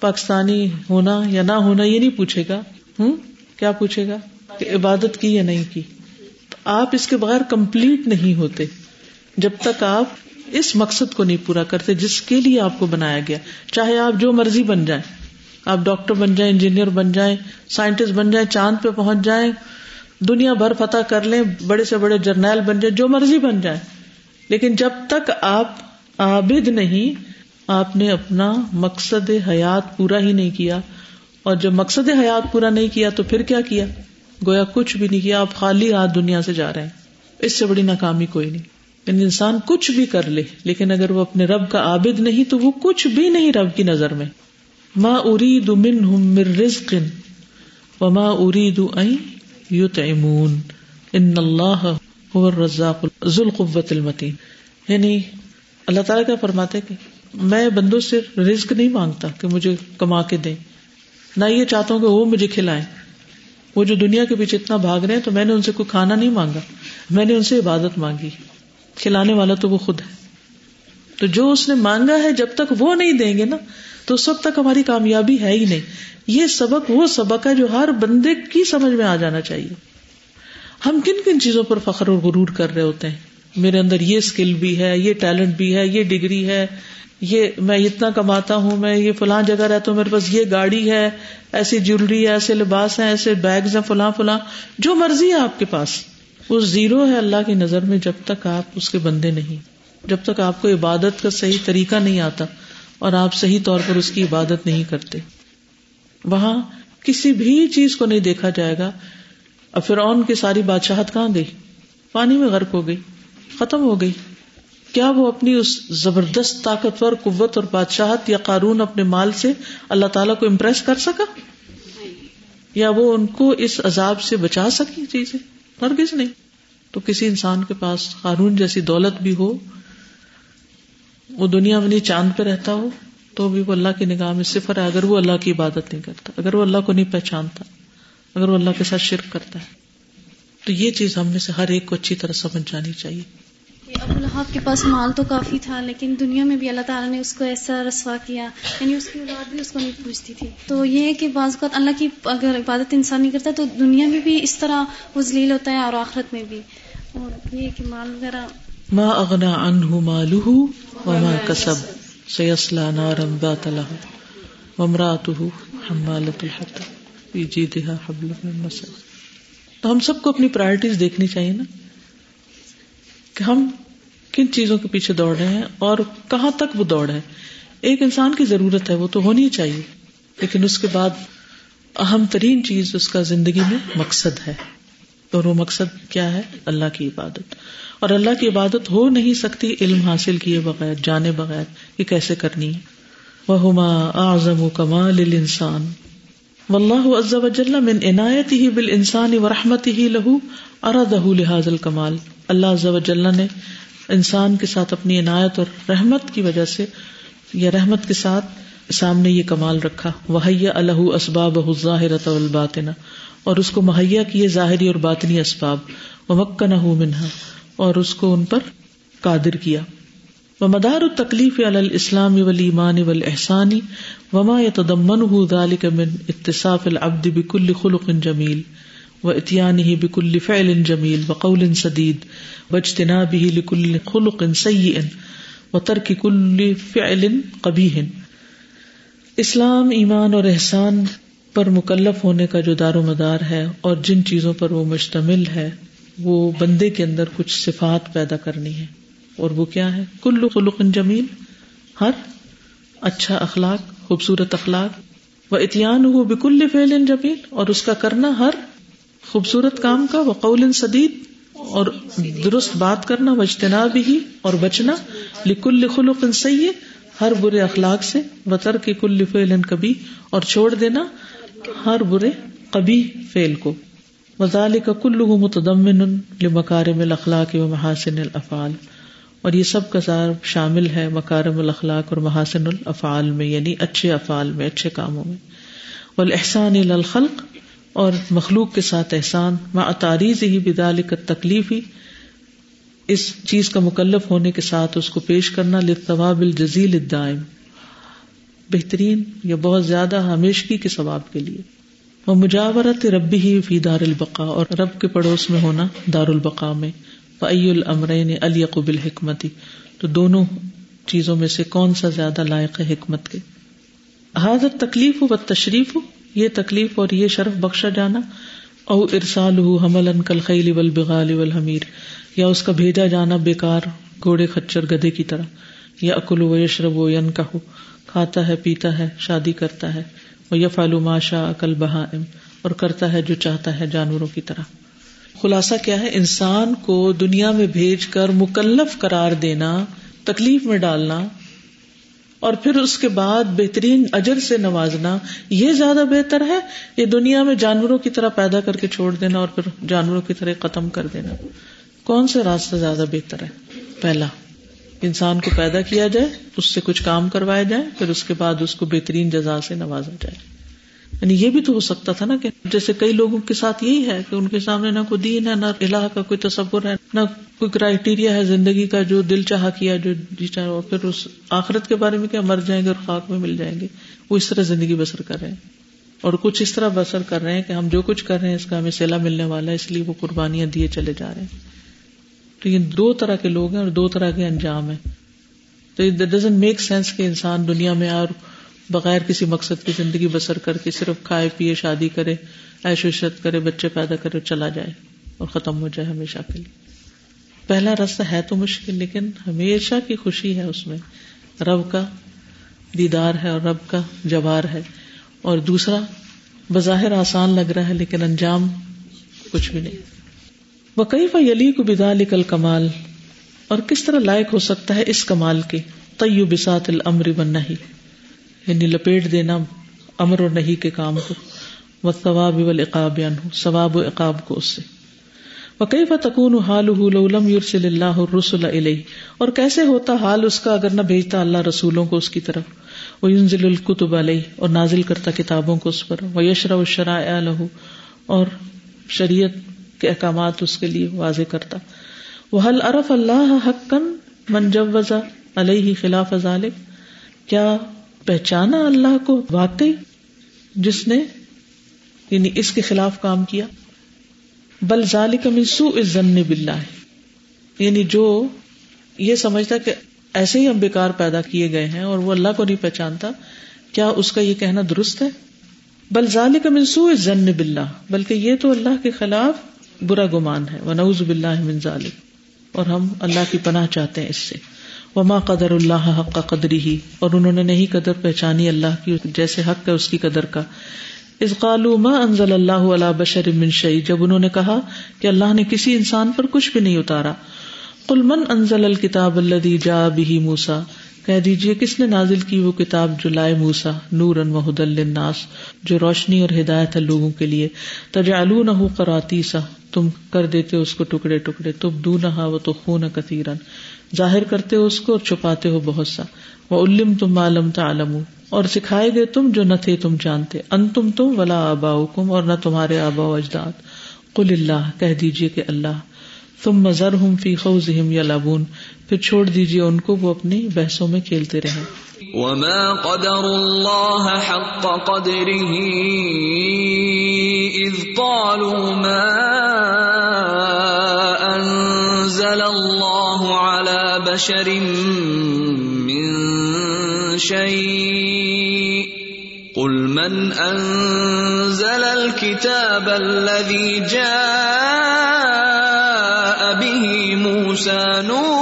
پاکستانی ہونا یا نہ ہونا یہ نہیں پوچھے گا۔ ہوں؟ کیا پوچھے گا کہ عبادت کی یا نہیں کی؟ تو آپ اس کے بغیر کمپلیٹ نہیں ہوتے، جب تک آپ اس مقصد کو نہیں پورا کرتے جس کے لیے آپ کو بنایا گیا۔ چاہے آپ جو مرضی بن جائیں، آپ ڈاکٹر بن جائیں، انجینئر بن جائیں، سائنٹسٹ بن جائیں، چاند پہ پہنچ جائیں، دنیا بھر فتح کر لیں، بڑے سے بڑے جرنیل بن جائیں، جو مرضی بن جائیں۔ لیکن جب تک آپ عابد نہیں، آپ نے اپنا مقصد حیات پورا ہی نہیں کیا۔ اور جب مقصد حیات پورا نہیں کیا تو پھر کیا کیا؟ گویا کچھ بھی نہیں کیا، آپ خالی ہاتھ دنیا سے جا رہے ہیں۔ اس سے بڑی ناکامی کوئی نہیں۔ یعنی انسان کچھ بھی کر لے، لیکن اگر وہ اپنے رب کا عابد نہیں تو وہ کچھ بھی نہیں رب کی نظر میں۔ ماں ارید منہم من رزق وما ارید ان یطعمون ان اللہ هو الرزاق ذو القوة المتین یعنی اللہ تعالیٰ کیا فرماتے کہ میں بندوں سے رزق نہیں مانگتا کہ مجھے کما کے دیں۔ نہ یہ چاہتا ہوں کہ وہ مجھے کھلائیں۔ وہ جو دنیا کے پیچھے اتنا بھاگ رہے ہیں تو میں نے ان سے کوئی کھانا نہیں مانگا۔ میں نے ان سے عبادت مانگی۔ کھلانے والا تو وہ خود ہے۔ تو جو اس نے مانگا ہے، جب تک وہ نہیں دیں گے نا، تو اس وقت تک ہماری کامیابی ہے ہی نہیں۔ یہ سبق وہ سبق ہے جو ہر بندے کی سمجھ میں آ جانا چاہیے۔ ہم کن کن چیزوں پر فخر اور غرور کر رہے ہوتے ہیں؟ میرے اندر یہ اسکل بھی ہے، یہ ٹیلنٹ بھی ہے، یہ ڈگری ہے، یہ میں اتنا کماتا ہوں، میں یہ فلاں جگہ رہتا ہوں، میرے پاس یہ گاڑی ہے، ایسی جیولری ہے، ایسے لباس ہیں، ایسے بیگز ہیں فلاں فلاں جو مرضی ہے آپ کے پاس۔ وہ زیرو ہے اللہ کی نظر میں جب تک آپ اس کے بندے نہیں۔ جب تک آپ کو عبادت کا صحیح طریقہ نہیں آتا اور آپ صحیح طور پر اس کی عبادت نہیں کرتے۔ وہاں کسی بھی چیز کو نہیں دیکھا جائے گا۔ اور پھر کی ساری بادشاہت کہاں گئی؟ پانی میں غرق ہو گئی۔ ختم ہو گئی۔ کیا وہ اپنی اس زبردست طاقتور قوت اور بادشاہت یا قارون اپنے مال سے اللہ تعالیٰ کو امپریس کر سکا؟ یا وہ ان کو اس عذاب سے بچا سکی چیزیں؟ ہرگز نہیں۔ تو کسی انسان کے پاس قارون جیسی دولت بھی ہو، وہ دنیا میں نہیں، چاند پہ رہتا ہو، تو بھی وہ اللہ کی نگاہ میں صفر ہے۔ اگر وہ اللہ کی عبادت نہیں کرتا، اگر وہ اللہ کو نہیں پہچانتا، اگر وہ اللہ کے ساتھ شرک کرتا ہے، تو یہ چیز ہم میں سے ہر ایک کو اچھی طرح سمجھ جانی چاہیے۔ کہ ابو لہب کے پاس مال تو کافی تھا، لیکن دنیا میں بھی اللہ تعالیٰ نے اس کو ایسا رسوا کیا یعنی اس کی اولاد بھی اس کو نہیں پوچھتی تھی۔ تو یہ ہے کہ بعض اوقات اللہ کی اگر عبادت انسان نہیں کرتا تو دنیا میں بھی اس طرح وہ ذلیل ہوتا ہے اور آخرت میں بھی۔ اور یہ کہ مال وغیرہ۔ ما اغنا عنہ مالہ وما کسب سیسلا نارا ذات لہب وامرأته حمالة الحطب فی جیدها حبل من مسد تو ہم سب کو اپنی پرائرٹیز دیکھنی چاہیے نا؟ کہ ہم کن چیزوں کے پیچھے دوڑ رہے ہیں اور کہاں تک وہ دوڑ ہے؟ ایک انسان کی ضرورت ہے، وہ تو ہونی چاہیے، لیکن اس کے بعد اہم ترین چیز اس کا زندگی میں مقصد ہے۔ اور وہ مقصد کیا ہے؟ اللہ کی عبادت۔ اور اللہ کی عبادت ہو نہیں سکتی علم حاصل کیے بغیر، جانے بغیر کہ کیسے کرنی ہے؟ وہ اعظم و کمال انسان و اللہ عز وجل من عنایت ہی بال انسانی و رحمت ہی لہو ارادہ لحاظ الکمال اللہ عز نے انسان کے ساتھ اپنی عنایت اور رحمت کی وجہ سے یا رحمت کے ساتھ سامنے یہ کمال رکھا۔ وحیا الح اسباب ظاہر الباطنا اور اس کو مہیا کیے ظاہری اور باطنی اسباب۔ و مکن منہا اور اس کو ان پر قادر کیا۔ و مدار التکلیف الاسلام والایمان والاحسانی وما يتضمنه ذلك من اتصاف العبد بكل خلق جمیل و اتیان ہی بکل فعل جمیل و قول سدید و اجتنا بھی لکل خلق سی و ترک کل فعل کبھی اسلام، ایمان اور احسان پر مکلف ہونے کا جو دار و مدار ہے اور جن چیزوں پر وہ مشتمل ہے، وہ بندے کے اندر کچھ صفات پیدا کرنی ہے اور وہ کیا ہے؟ کل خلق جمیل ہر اچھا اخلاق، خوبصورت اخلاق۔ و اتیان ہو بکل فعل جمیل اور اس کا کرنا ہر خوبصورت کام کا وہ قول سدید اور درست بات کرنا و اجتناب ہی اور بچنا، لکل خلق سید ہر برے اخلاق سے وطر کے کل فعل کبھی اور چھوڑ دینا ہر برے کبھی فیل کو۔ وزال کا کلو متدمن مکارم الاخلاق و محاسن الافعال۔ اور یہ سب کا ضرب شامل ہے مکارم الاخلاق اور محاسن الافعال میں یعنی اچھے افعال میں، اچھے کاموں میں۔ والاحسان الخلق اور مخلوق کے ساتھ احسان، مع تاریز ہی بدال کا تکلیف ہی اس چیز کا مکلف ہونے کے ساتھ اس کو پیش کرنا لطواب الجزیل الدائم، بہترین یا بہت زیادہ ہمیشگی کے ثواب کے لیے۔ وہ مجاورت ربی ہی فی دار البقا اور رب کے پڑوس میں ہونا دار البقا میں۔ فعی العمرین علی قبل حکمتی تو دونوں چیزوں میں سے کون سا زیادہ لائق ہے حکمت کے؟ حاضر تکلیف ہو و تشریف یہ تکلیف اور یہ شرف بخشا جانا۔ او ارسال ہو حمل ان کل خیلی ول بغال ول حمیر یا اس کا بھیجا جانا بےکار گھوڑے کچر گدے کی طرح۔ یا اکل و یشرب و ین کا ہو کھاتا ہے، پیتا ہے، شادی کرتا ہے۔ وہ یا فالو ماشا عقل بہا اور کرتا ہے جو چاہتا ہے جانوروں کی طرح۔ خلاصہ کیا ہے؟ انسان کو دنیا میں بھیج کر مکلف قرار دینا، تکلیف میں ڈالنا۔ اور پھر اس کے بعد بہترین اجر سے نوازنا، یہ زیادہ بہتر ہے؟ یہ دنیا میں جانوروں کی طرح پیدا کر کے چھوڑ دینا اور پھر جانوروں کی طرح ختم کر دینا۔ کون سا راستہ زیادہ بہتر ہے؟ پہلا، انسان کو پیدا کیا جائے، اس سے کچھ کام کروایا جائے پھر اس کے بعد اس کو بہترین جزا سے نوازا جائے۔ یعنی یہ بھی تو ہو سکتا تھا نا کہ جیسے کئی لوگوں کے ساتھ یہی ہے کہ ان کے سامنے نہ کوئی دین ہے، نہ الہ کا کوئی تصور ہے، نہ کوئی کرائٹیریا ہے زندگی کا جو دل چاہ کیا، جو جی چاہ اور پھر اس آخرت کے بارے میں کیا؟ مر جائیں گے اور خاک میں مل جائیں گے۔ وہ اس طرح زندگی بسر کر رہے ہیں۔ اور کچھ اس طرح بسر کر رہے ہیں کہ ہم جو کچھ کر رہے ہیں، اس کا ہمیں سیلا ملنے والا ہے، اس لیے وہ قربانیاں دیے چلے جا رہے ہیں۔ تو یہ دو طرح کے لوگ ہیں اور دو طرح کے انجام ہیں۔ تو ڈزنٹ میک سینس کہ انسان دنیا میں اور بغیر کسی مقصد کی زندگی بسر کر کے صرف کھائے پیے شادی کرے ایش عشرت کرے، بچے پیدا کرے چلا جائے اور ختم ہو جائے ہمیشہ کے لیے۔ پہلا راستہ ہے تو مشکل، لیکن ہمیشہ کی خوشی ہے اس میں۔ رب کا دیدار ہے اور رب کا جوار ہے۔ اور دوسرا، بظاہر آسان لگ رہا ہے، لیکن انجام کچھ بھی نہیں۔ وہ کئی فلی کو بدا لکل کمال اور کس طرح لائق ہو سکتا ہے اس کمال کے؟ طیو بسات العمر بن نہیں یعنی لپیٹ دینا امر اور نہیں کے کام کو وہ ثواب اقاب ثواب و اقاب کو اس سے۔ وکئی فتکون حال لم یورسل اللہ رسول علیہ اور کیسے ہوتا حال اس کا اگر نہ بھیجتا اللہ رسولوں کو اس کی طرف؟ وہ ینزل القتب علیہ، اور نازل کرتا کتابوں کو اس پر۔ وہ یشر و شرائع لہو اور شریعت کے احکامات اس کے لیے واضح کرتا۔ وہ حل ارف اللہ حقن منجوزا علیہ خلاف ذالک کیا پہچانا اللہ کو واقعی جس نے یعنی اس کے خلاف کام کیا؟ بل ذالک من سوء الظن باللہ۔ یعنی جو یہ سمجھتا کہ ایسے ہی ہم بیکار پیدا کیے گئے ہیں اور وہ اللہ کو نہیں پہچانتا، کیا اس کا یہ کہنا درست ہے؟ بل ذالک من سوء الظن باللہ۔ بلکہ یہ تو اللہ کے خلاف برا گمان ہے۔ وہ نوز باللہ من ذالک۔ اور ہم اللہ کی پناہ چاہتے ہیں اس سے۔ وما قدر اللہ حق کا قدری ہی اور انہوں نے نہیں قدر پہچانی اللہ کی، جیسے حق ہے اس کی قدر کا۔ اس قالو ما انزل اللہ علیہ بشر من شعی جب انہوں نے کہا کہ اللہ نے کسی انسان پر کچھ بھی نہیں اتارا۔ قل من انزل الکتاب الذي جاء به موسا کہہ دیجیے کس نے نازل کی وہ کتاب جو لائے موسا نور ان وحد الناس جو روشنی اور ہدایت ہے لوگوں کے لیے۔ تجعلونه قراطیسا تم کر دیتے اس کو ٹکڑے ٹکڑے۔ تب دونها وتخون كثيرا۔ ظاہر کرتے ہو اس کو اور چھپاتے ہو بہت سا۔ وہ علم تم عالم تعلم اور سکھائے گئے تم جو نہ تھے تم جانتے۔ ان تم تم ولا آبا کم اور نہ تمہارے آبا و اجداد۔ کل اللہ کہہ دیجیے کہ اللہ۔ تم مزر ہوں فی خوز یا لابون پھر چھوڑ دیجیے ان کو، وہ اپنی بحثوں میں کھیلتے رہے۔ وما قدر اللہ حق قدره اذ قالوا ما بشر من شيء. قل من انزل الكتاب الذي جاء به موسى نور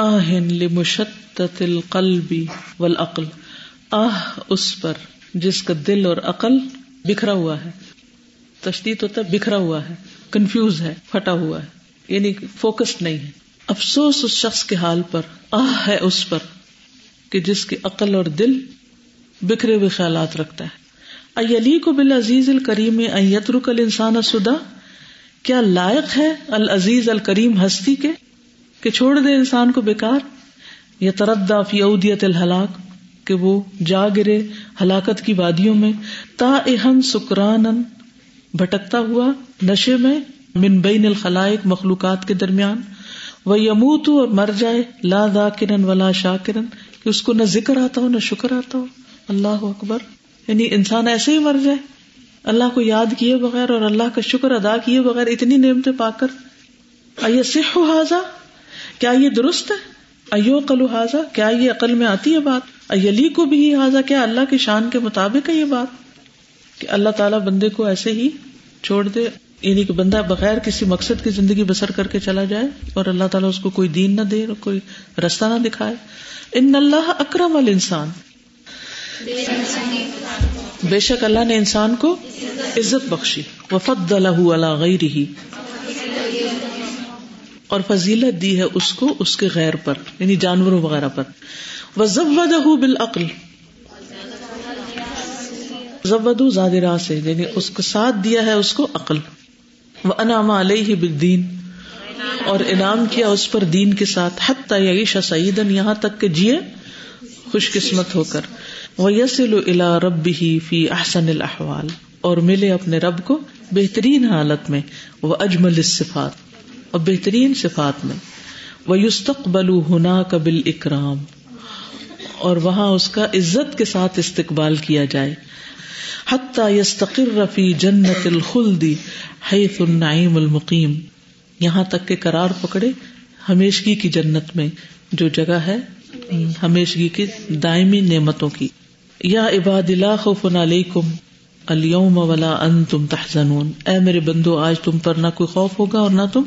آہن لمشتت القلب والعقل، آہ اس پر جس کا دل اور عقل بکھرا ہوا ہے۔ تشدید ہوتا ہے بکھرا ہوا ہے، کنفیوز ہے، پھٹا ہوا ہے یعنی فوکسڈ نہیں ہے۔ افسوس اس شخص کے حال پر، آہ ہے اس پر کہ جس کی عقل اور دل بکھرے ہوئے خیالات رکھتا ہے۔ ایلی کو بالعزیز الکریم ایترک الانسان سدا کیا لائق ہے العزیز الکریم ہستی کے؟ کہ چھوڑ دے انسان کو بیکار یا تردا فی اودیت الحلاق کہ وہ جا گرے ہلاکت کی وادیوں میں تا اہن سکران بھٹکتا ہوا نشے میں من بین الخلائق مخلوقات کے درمیان وہ یموت اور مر جائے لا دا کرن ولا شاہ کرن کہ اس کو نہ ذکر آتا ہو، نہ شکر آتا ہو۔ اللہ اکبر۔ یعنی انسان ایسے ہی مر جائے۔ اللہ کو یاد کیے بغیر اور اللہ کا شکر ادا کیے بغیر اتنی نعمتیں پا کر۔ سکھ حاضا کیا یہ درست ہے؟ ایو قلو حاضا کیا یہ عقل میں آتی ہے بات؟ ایلی کو بھی حاضا کیا اللہ کی شان کے مطابق ہے یہ بات؟ کہ اللہ تعالیٰ بندے کو ایسے ہی چھوڑ دے یعنی کہ بندہ بغیر کسی مقصد کی زندگی بسر کر کے چلا جائے اور اللہ تعالیٰ اس کو کوئی دین نہ دے اور کوئی رستہ نہ دکھائے۔ ان اللہ اکرم ال انسان بے شک اللہ نے انسان کو عزت بخشی۔ وفد اللہ غیر ہی اور فضیلت دی ہے اس کو، اس کے غیر پر یعنی جانوروں وغیرہ پر۔ وہ ضبد بالعقل۔ ضبد زاد سے یعنی اس کو ساتھ دیا ہے اس کو عقل۔ وہ انعام علیہ بالدین اور انعام کیا اس پر دین کے ساتھ حت عیشہ سعیدن یہاں تک کہ جیے خوش قسمت ہو کر۔ وہ یسل الا رب ہی فی احسن الاحوال اور ملے اپنے رب کو بہترین حالت میں۔ وہ اجمل صفات اور بہترین صفات میں وہ یستقبل ہونا قبل اکرام اور وہاں اس کا عزت کے ساتھ استقبال کیا جائے۔ حتیٰ یستقر رفی جنت الخلدی حیث النعیم المقیم یہاں تک کہ قرار پکڑے ہمیشگی کی جنت میں، جو جگہ ہے ہمیشگی کی دائمی نعمتوں کی۔ یا عباد اللہ خوف علیکم۔ اليوم ولا انتم تحزنون۔ اے میرے بندو، آج تم پر نہ کوئی خوف ہوگا اور نہ تم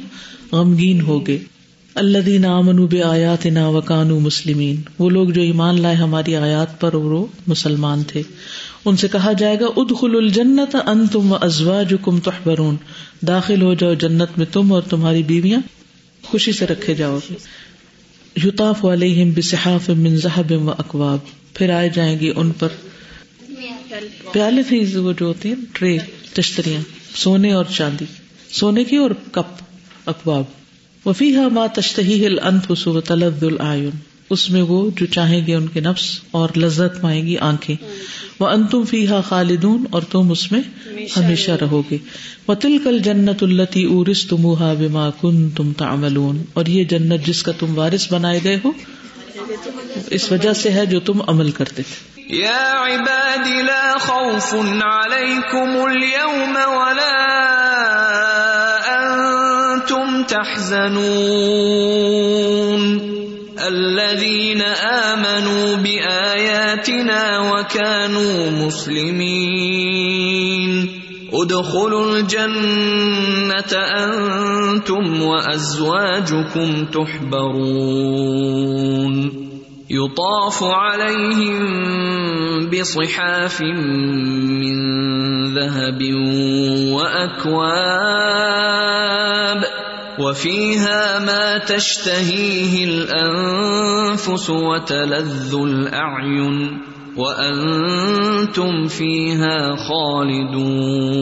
غمگین ہوگے۔ اللہ دین امن بے آیات نا وکانو مسلمین۔ وہ لوگ جو ایمان لائے ہماری آیات پر اور وہ مسلمان تھے۔ ان سے کہا جائے گا ادخل الجنت ان تم ازوا جو کم تحبرون۔ داخل ہو جاؤ جنت میں تم اور تمہاری بیویاں۔ خوشی سے رکھے جاؤ۔ گے یوتاف علیہم بصحاف من ذهب و اکواب۔ پھر آئے جائیں گے ان پر۔ پیالے تھے وہ جو ہوتی ہیں، ٹرے، تشتریاں، سونے اور چاندی، سونے کی اور کپ اکواب وفی ماں تشتہی ہل انفس و تلد العین اس میں وہ جو چاہیں گے ان کے نفس اور لذت پائیں گی آنکھیں۔ وہ ان تم فی ہا خالدون اور تم اس میں ہمیشہ رہو گے وہ تل کل جنت التی ارس تمہا بما کن تم تعملون۔ اور یہ جنت جس کا تم وارث بنائے گئے ہو، اس وجہ سے ہے جو تم عمل کرتے تھے۔ يا عباد، لا خوف عليكم اليوم ولا أنتم تحزنون. الذين آمنوا بآياتنا وكانوا مسلمين. ادخلوا الجنة أنتم وأزواجكم تحبرون. يطاف عليهم بصحاف من ذهب واكواب وفيها ما تشتهيه الانفس وتلذ الاعين وانتم فيها خالدون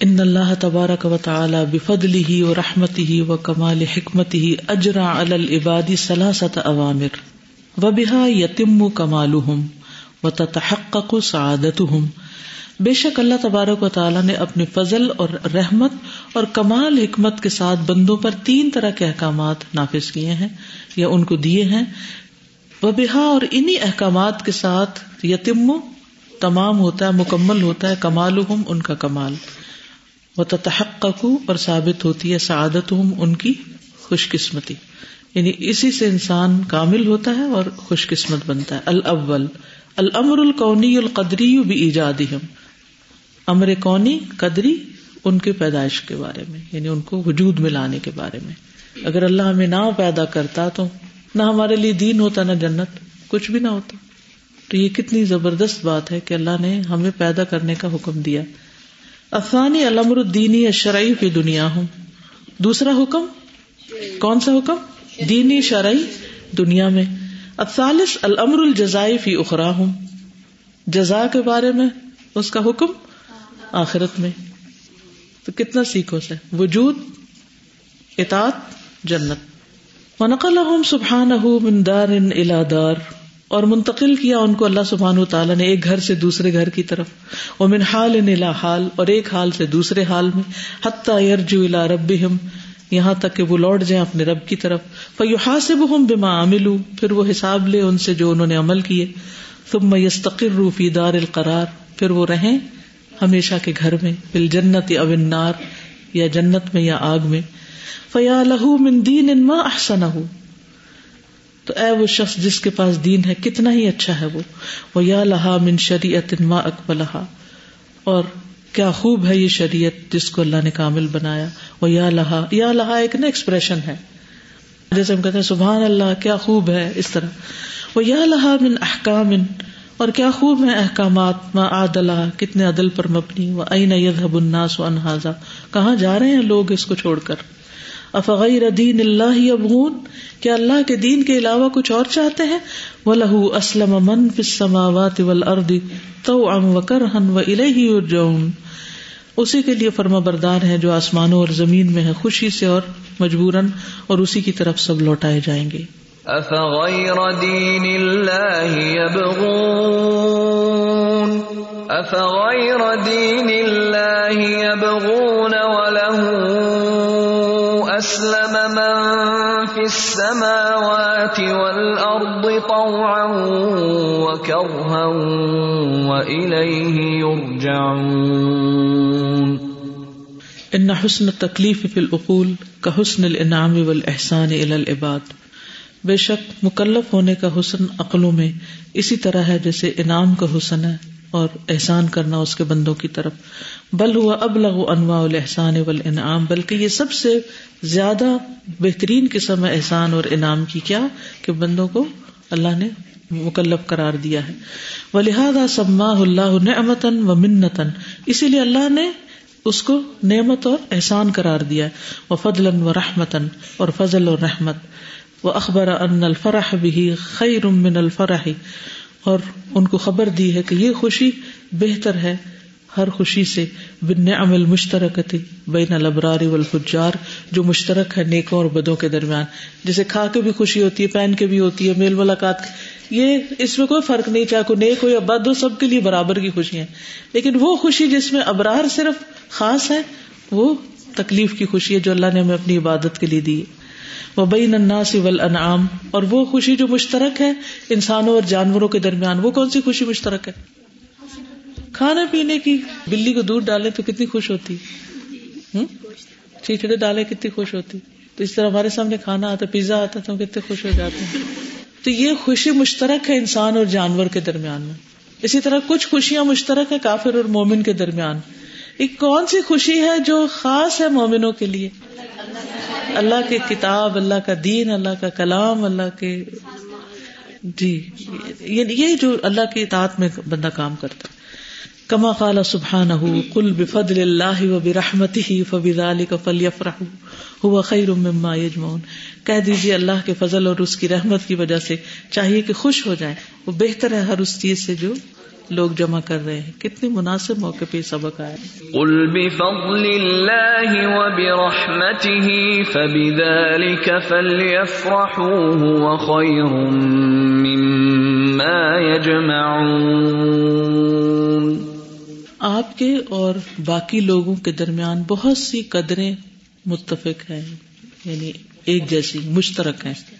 ان اللہ تبارک و تعالی بفضلی ہی و رحمتی ہی و کمال حکمتی ہی اجرا علی العبادی سلاست عوامر و بحا یتم کمالہم و بے شک اللہ تبارک و تعالیٰ نے اپنے فضل اور رحمت اور کمال حکمت کے ساتھ بندوں پر تین طرح کے احکامات نافذ کیے ہیں یا ان کو دیے ہیں۔ وہ بحا اور انہی احکامات کے ساتھ یتم تمام ہوتا ہے، مکمل ہوتا ہے کمال ان کا کمال۔ وہ تحقق اور ثابت ہوتی ہے سعادت ان کی خوش قسمتی یعنی اسی سے انسان کامل ہوتا ہے اور خوش قسمت بنتا ہے۔ الاول الامر القونی القدری بھی ایجاد امر کونی، قدری ان کے پیدائش کے بارے میں یعنی ان کو وجود میں لانے کے بارے میں۔ اگر اللہ ہمیں نہ پیدا کرتا تو نہ ہمارے لیے دین ہوتا، نہ جنت، کچھ بھی نہ ہوتا۔ تو یہ کتنی زبردست بات ہے کہ اللہ نے ہمیں پیدا کرنے کا حکم دیا۔ افغانی المر الدینی شرعی فی دنیا ہوں دوسرا حکم؟ کون سا حکم؟ دینی شرعی دنیا میں۔ افسالس المر الجزائی فی اخرا ہوں جزا کے بارے میں، اس کا حکم؟ آخرت میں۔ تو کتنا سیکھو سے وجود، اطاعت، جنت۔ ونقل سبحان من دار الى دار۔ اور منتقل کیا ان کو اللہ سبحان تعالیٰ نے ایک گھر سے دوسرے گھر کی طرف۔ وہ من حال نلا حال۔ اور ایک حال سے دوسرے حال میں۔ حتیٰ یرجو الا رب یہاں تک کہ وہ لوٹ جائیں اپنے رب کی طرف۔ فیوحا سے بما عامل پھر وہ حساب لے ان سے جو انہوں نے عمل کیے۔ ثم یستقر فی دار القرار۔ پھر وہ رہیں۔ ہمیشہ کے گھر میں بل جنت یا النار، یا جنت میں یا آگ میں۔ فیا لہو من دین ان ماں احسن تو اے وہ شخص جس کے پاس دین ہے، کتنا ہی اچھا ہے وہ۔ وہ یا لہا من شریعت ما اکبلہا اور کیا خوب ہے یہ شریعت جس کو اللہ نے کامل بنایا۔ وہ یا لہا یا لہا ایک نا ایکسپریشن ہے۔ جیسے ہم کہتے ہیں، سبحان اللہ، کیا خوب ہے، اس طرح۔ وہ یا لہا من احکام اور کیا خوب ہے احکامات، ما عادلہ کتنے عدل پر مبنی، و این یذهب الناس انہذا کہاں جا رہے ہیں لوگ اس کو چھوڑ کر؟ افغیر دین اللہ ابغون کیا اللہ کے دین کے علاوہ کچھ اور چاہتے ہیں؟ وہ لہو اسلم من فسماوات ول اردی تو ام و اسی کے لیے فرما بردار ہے جو آسمانوں اور زمین میں ہے خوشی سے اور مجبوراً اور اسی کی طرف سب لوٹائے جائیں گے۔ افغیر دین اللہ یبغون افغیر دین اللہ یبغون وله اسلم من في السماوات والارض طوعا وكرها واليه يرجعون. ان حسن التکلیف فی العقول کا حسن الانعام والاحسان الى العباد. بے شک مکلف ہونے کا حسن عقلوں میں اسی طرح ہے جیسے انعام کا حسن ہے اور احسان کرنا اس کے بندوں کی طرف۔ بل ہوا اب لغ انواع الحسان ول انعام بلکہ یہ سب سے زیادہ بہترین قسم ہے احسان اور انعام کی۔ کیا؟ کہ بندوں کو اللہ نے مکلف قرار دیا ہے۔ وہ لہٰذا سما اللہ نعمتن و منتن اسی لیے اللہ نے اس کو نعمت اور احسان قرار دیا وہ فضل و رحمتن اور فضل اور رحمت۔ وہ اخبر ان الفرح بھی خیر من الفرح، اور ان کو خبر دی ہے کہ یہ خوشی بہتر ہے ہر خوشی سے بن عمل مشترک بین البرار والفجار، جو مشترک ہے نیکوں اور بدوں کے درمیان۔ جسے کھا کے بھی خوشی ہوتی ہے، پہن کے بھی ہوتی ہے، میل ملاقات۔ یہ اس میں کوئی فرق نہیں، چاہے کوئی نیک ہو یا بد ہو، سب کے لیے برابر کی خوشی ہے لیکن وہ خوشی جس میں ابرار صرف خاص ہے، وہ تکلیف کی خوشی ہے جو اللہ نے ہمیں اپنی عبادت کے لیے دی ہے۔ وہ بین الناس والانعام، اور وہ خوشی جو مشترک ہے انسانوں اور جانوروں کے درمیان، وہ کون سی خوشی مشترک ہے؟ کھانا پینے کی بلی کو دودھ ڈالے تو کتنی خوش ہوتی؟ چیچڑے ڈالے کتنی خوش ہوتی؟ تو اس طرح ہمارے سامنے کھانا آتا، پیزا آتا، تو ہم کتنے خوش ہو جاتے ہیں۔ تو یہ خوشی مشترک ہے انسان اور جانور کے درمیان میں۔ اسی طرح کچھ خوشیاں مشترک ہے کافر اور مومن کے درمیان۔ ایک کون سی خوشی ہے جو خاص ہے مومنوں کے لیے؟ اللہ کی کتاب، اللہ کا دین، اللہ کا کلام، اللہ کے جی یعنی یہ جو اللہ کی اطاعت میں بندہ کام کرتا کما قال سبحان کل بفضل اللہ و برحمتی ہی فبال کا فلی افراہ ہوا خیر یجمعون۔ کہہ دیجیے اللہ کے فضل اور اس کی رحمت کی وجہ سے چاہیے کہ خوش ہو جائیں وہ بہتر ہے ہر اس چیز سے جو لوگ جمع کر رہے ہیں۔ کتنی مناسب موقع پہ سبق آیا۔ قل بفضل الله وبرحمته فبذلك فليفرحوا هو خير مما يجمعون۔ آپ کے اور باقی لوگوں کے درمیان بہت سی قدریں متفق ہیں یعنی ایک جیسی مشترک ہیں۔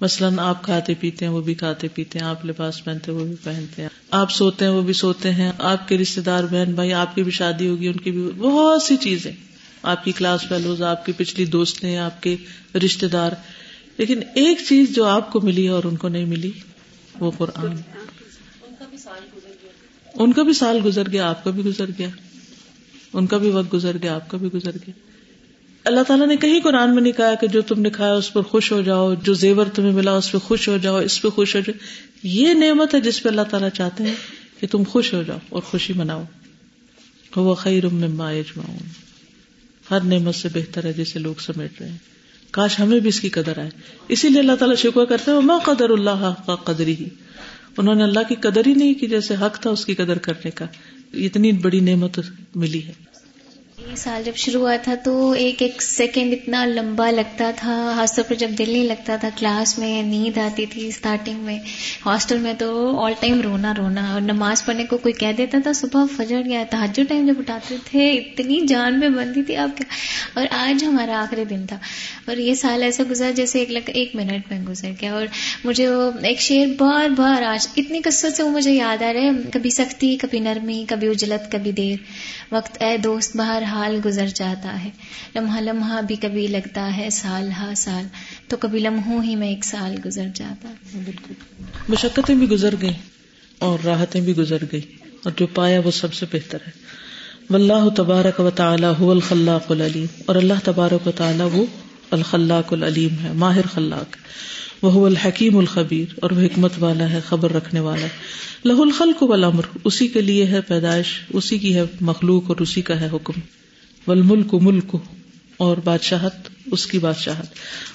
مثلاً آپ کھاتے پیتے ہیں، وہ بھی کھاتے پیتے ہیں، آپ لباس پہنتے ہیں، وہ بھی پہنتے ہیں۔ آپ سوتے ہیں، وہ بھی سوتے ہیں۔ آپ کے رشتے دار، بہن بھائی، آپ کی بھی شادی ہوگی، ان کی بھی بہت سی چیزیں۔ آپ کی کلاس فیلوز، آپ کی پچھلی دوستیں، آپ کے رشتے دار۔ لیکن ایک چیز جو آپ کو ملی اور ان کو نہیں ملی، وہ قرآن۔ ان کا بھی سال گزر گیا، آپ کا بھی گزر گیا۔ ان کا بھی وقت گزر گیا، آپ کا بھی گزر گیا۔ اللہ تعالیٰ نے کہیں قرآن میں نہیں کہا کہ جو تم نے کھایا اس پر خوش ہو جاؤ، جو زیور تمہیں ملا اس پہ خوش ہو جاؤ، اس پہ خوش ہو جاؤ۔ یہ نعمت ہے جس پہ اللہ تعالیٰ چاہتے ہیں کہ تم خوش ہو جاؤ اور خوشی مناؤ۔ وہ خیر مما یجمعون ہر نعمت سے بہتر ہے جسے لوگ سمیٹ رہے ہیں۔ کاش ہمیں بھی اس کی قدر آئے۔ اسی لیے اللہ تعالیٰ شکوا کرتے ہیں ماں قدر اللہ کا قدر ہی انہوں نے اللہ کی قدر ہی نہیں کی جیسے حق تھا اس کی قدر کرنے کا۔ اتنی بڑی نعمت ملی ہے۔ یہ سال جب شروع ہوا تھا تو ایک ایک سیکنڈ اتنا لمبا لگتا تھا، خاص طور پر جب دل نہیں لگتا تھا کلاس میں نیند آتی تھی اسٹارٹنگ میں ہاسٹل میں تو آل ٹائم رونا رونا۔ اور نماز پڑھنے کو کوئی کہہ دیتا تھا، صبح فجر یا تحجر ٹائم جب اٹھاتے تھے، اتنی جان میں بنتی تھی آپ کیا اور آج ہمارا آخری دن تھا۔ اور یہ سال ایسا گزرا جیسے ایک لگ، ایک منٹ میں گزر گیا۔ اور مجھے وہ ایک شعر بار بار آج اتنی کثرت سے وہ مجھے یاد آ رہا ہے۔ کبھی سختی، کبھی نرمی، کبھی اجلت، کبھی دیر۔ وقت، اے دوست بہر حال گزر جاتا ہے۔ لمحہ لمحہ بھی کبھی لگتا ہے، سال ہا سال۔ تو کبھی لمحوں ہی میں ایک سال گزر جاتا بالکل۔ مشقتیں بھی گزر گئی اور راحتیں بھی گزر گئی اور جو پایا وہ سب سے بہتر ہے۔ واللہ تبارک و تعالی هو الخلاق العلیم۔ اور اللہ تبارک و تعالی وہ الخلاق العلیم ہے، ماہر خلاق۔ وہ الحکیم الخبیر۔ اور وہ حکمت والا ہے، خبر رکھنے والا ہے۔ لہ الخلق والامر۔ اسی کے لیے ہے پیدائش، اسی کی ہے مخلوق اور اسی کا ہے حکم۔ والملک ملک اور بادشاہت اس کی بادشاہت۔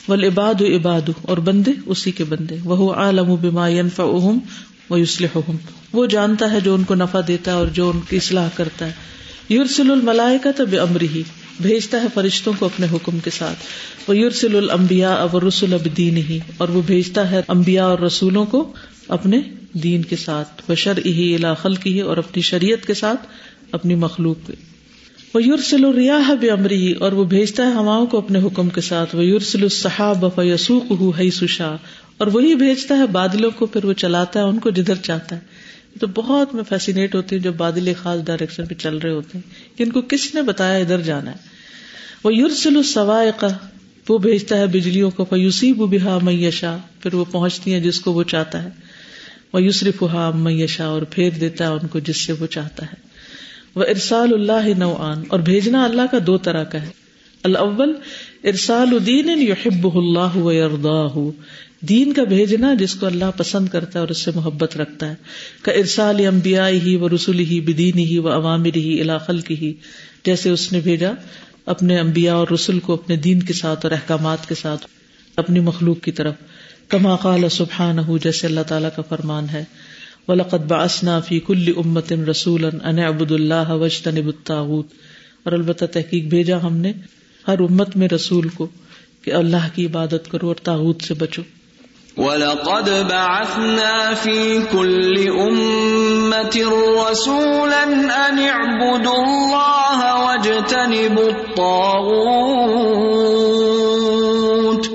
والعباد عباد، اور بندے اسی کے بندے۔ وہ عالم بما ينفعهم ويصلحهم وہ جانتا ہے جو ان کو نفع دیتا ہے اور جو ان کی اصلاح کرتا ہے۔ یرسل الملائکۃ بامرہ، بھیجتا ہے فرشتوں کو اپنے حکم کے ساتھ۔ وہ یورسل المبیا اب رسول اب دین ہی اور وہ بھیجتا ہے امبیا اور رسولوں کو اپنے دین کے ساتھ۔ بشر ہی علاقل کی اور اپنی شریعت کے ساتھ اپنی مخلوق پہ وہ یورسل الریاح بے امری اور وہ بھیجتا ہے ہواؤں کو اپنے حکم کے ساتھ۔ وہ یورسل الصحاب فیسوق ہو ہئی سشا اور وہی بھیجتا ہے بادلوں کو، پھر وہ چلاتا ہے، ان کو جدھر چاہتا ہے۔ تو بہت میں فیسینیٹ ہوتی ہوں جب بادل خاص ڈائریکشن پہ چل رہے ہوتے ہیں کہ ان کو کس نے بتایا ادھر جانا ہے۔ وہ یورسل السوائق، وہ بھیجتا ہے بجلیوں کو۔ فیوسیب بہا میشا پھر وہ پہنچتی ہیں جس کو وہ چاہتا ہے۔ وہ یوسرف ہا میشا اور پھیر دیتا ہے ان کو جس سے وہ چاہتا ہے۔ وہ ارسال اللہ نوعان اور بھیجنا اللہ کا دو طرح کا ہے۔ الاول ارسال الدین یحب اللہ و دین کا بھیجنا جس کو اللہ پسند کرتا ہے اور اس سے محبت رکھتا ہے۔ کا ارسال امبیا ہی و رسول ہی بدین ہی و عوامر ہی علاقل کی ہی جیسے اس نے بھیجا اپنے امبیا اور رسول کو اپنے دین کے ساتھ اور احکامات کے ساتھ اپنی مخلوق کی طرف۔ کما قال سبحان جیسے اللہ تعالیٰ کا فرمان ہے۔ ولقد باسنا فی کل امت رسول ان ابد اللہ وجتن الطاغوت۔ اور البتہ تحقیق بھیجا ہم نے ہر امت میں رسول کو کہ اللہ کی عبادت کرو اور تاغوت سے بچو۔ وَلَقَدْ بَعَثْنَا فِي كُلِّ أُمَّةٍ رَّسُولًا أَنِ اعْبُدُوا اللَّهَ وَاجْتَنِبُوا الطَّاغُوتَ۔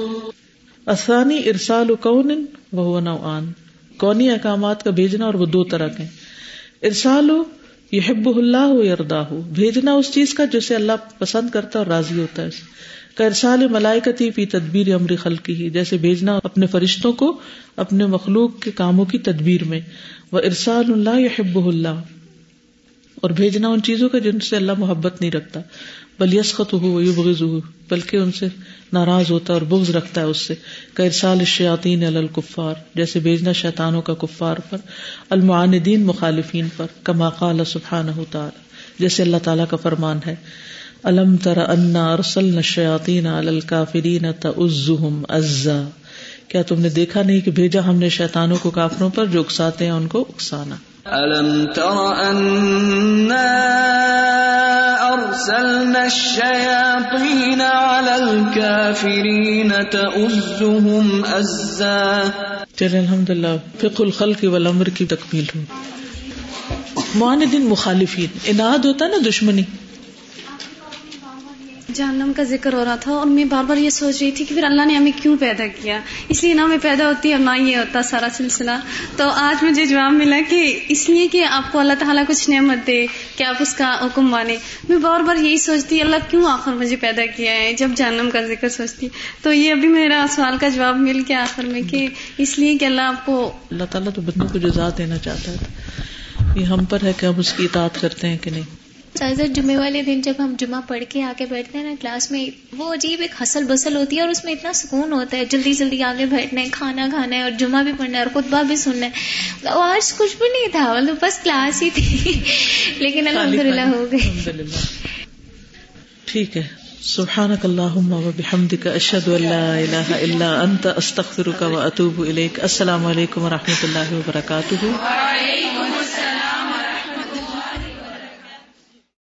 الثانی ارسال کون وهو نوعان۔ کونی احکامات کا بھیجنا اور وہ دو طرح کے۔ ارسال یحب اللہ یردا بھیجنا اس چیز کا جسے اللہ پسند کرتا اور راضی ہوتا ہے ارسال ملائکتی فی تدبیر امر خلقی ہی جیسے بھیجنا اپنے فرشتوں کو اپنے مخلوق کے کاموں کی تدبیر میں۔ وہ ارسال اللہ یحب اللہ، اور بھیجنا ان چیزوں کا جن سے اللہ محبت نہیں رکھتا۔ بل یسخت ہو بغض ہو بلکہ ان سے ناراض ہوتا ہے اور بغض رکھتا ہے اس سے، کا شیاطین الکفار، جیسے بھیجنا شیطانوں کا کفار پر، المعاندین مخالفین پر، کما قال سبحانہ تعالی، جیسے اللہ تعالیٰ کا فرمان ہے۔ الم تر انا ارسلنا الشیاطین الکافرین تعزهم عزا، کیا تم نے دیکھا نہیں کہ بھیجا ہم نے شیطانوں کو کافروں پر جو اکساتے ہیں ان کو اکسانا؟ ألم تر أنا أرسلنا الشياطين على الكافرين تؤزهم أزا چلے الحمد للہ فق الخلق والامر کی تکمیل ہو۔ معاندین مخالفین، اناد ہوتا ہے نا دشمنی۔ جہنم کا ذکر ہو رہا تھا اور میں بار بار یہ سوچ رہی تھی کہ پھر اللہ نے ہمیں کیوں پیدا کیا؟ اس لیے نہ میں پیدا ہوتی اور نہ یہ ہوتا سارا سلسلہ۔ تو آج مجھے جواب ملا کہ اس لیے کہ آپ کو اللہ تعالیٰ کچھ نعمت دے کہ آپ اس کا حکم مانے میں بار بار یہی سوچتی، اللہ کیوں آخر مجھے پیدا کیا ہے جب جہنم کا ذکر سوچتی؟ تو یہ ابھی میرا سوال کا جواب مل گیا آخر میں کہ اس لیے کہ اللہ آپ کو اللہ تعالیٰ تو بندوں کو جزا دینا چاہتا ہے۔ یہ ہم پر ہے کہ ہم اس کی اطاعت کرتے ہیں کہ نہیں؟ سر جمعے والے دن جب ہم جمعہ پڑھ کے آگے بیٹھتے ہیں نا کلاس میں وہ عجیب ایک حسل بسل ہوتی ہے اور اس میں اتنا سکون ہوتا ہے۔ جلدی جلدی آگے بیٹھنا ہے کھانا کھانا ہے اور جمعہ بھی پڑھنا ہے اور خطبہ بھی سننا ہے۔ آج کچھ بھی نہیں تھا مطلب بس کلاس ہی تھی۔ لیکن الحمد للہ ہو گئی۔ ٹھیک ہے۔ سبحانك اللهم وبحمدك اشهد ان لا اله الا انت استغفرك واتوب اليك السلام علیکم و رحمۃ اللہ وبرکاتہ۔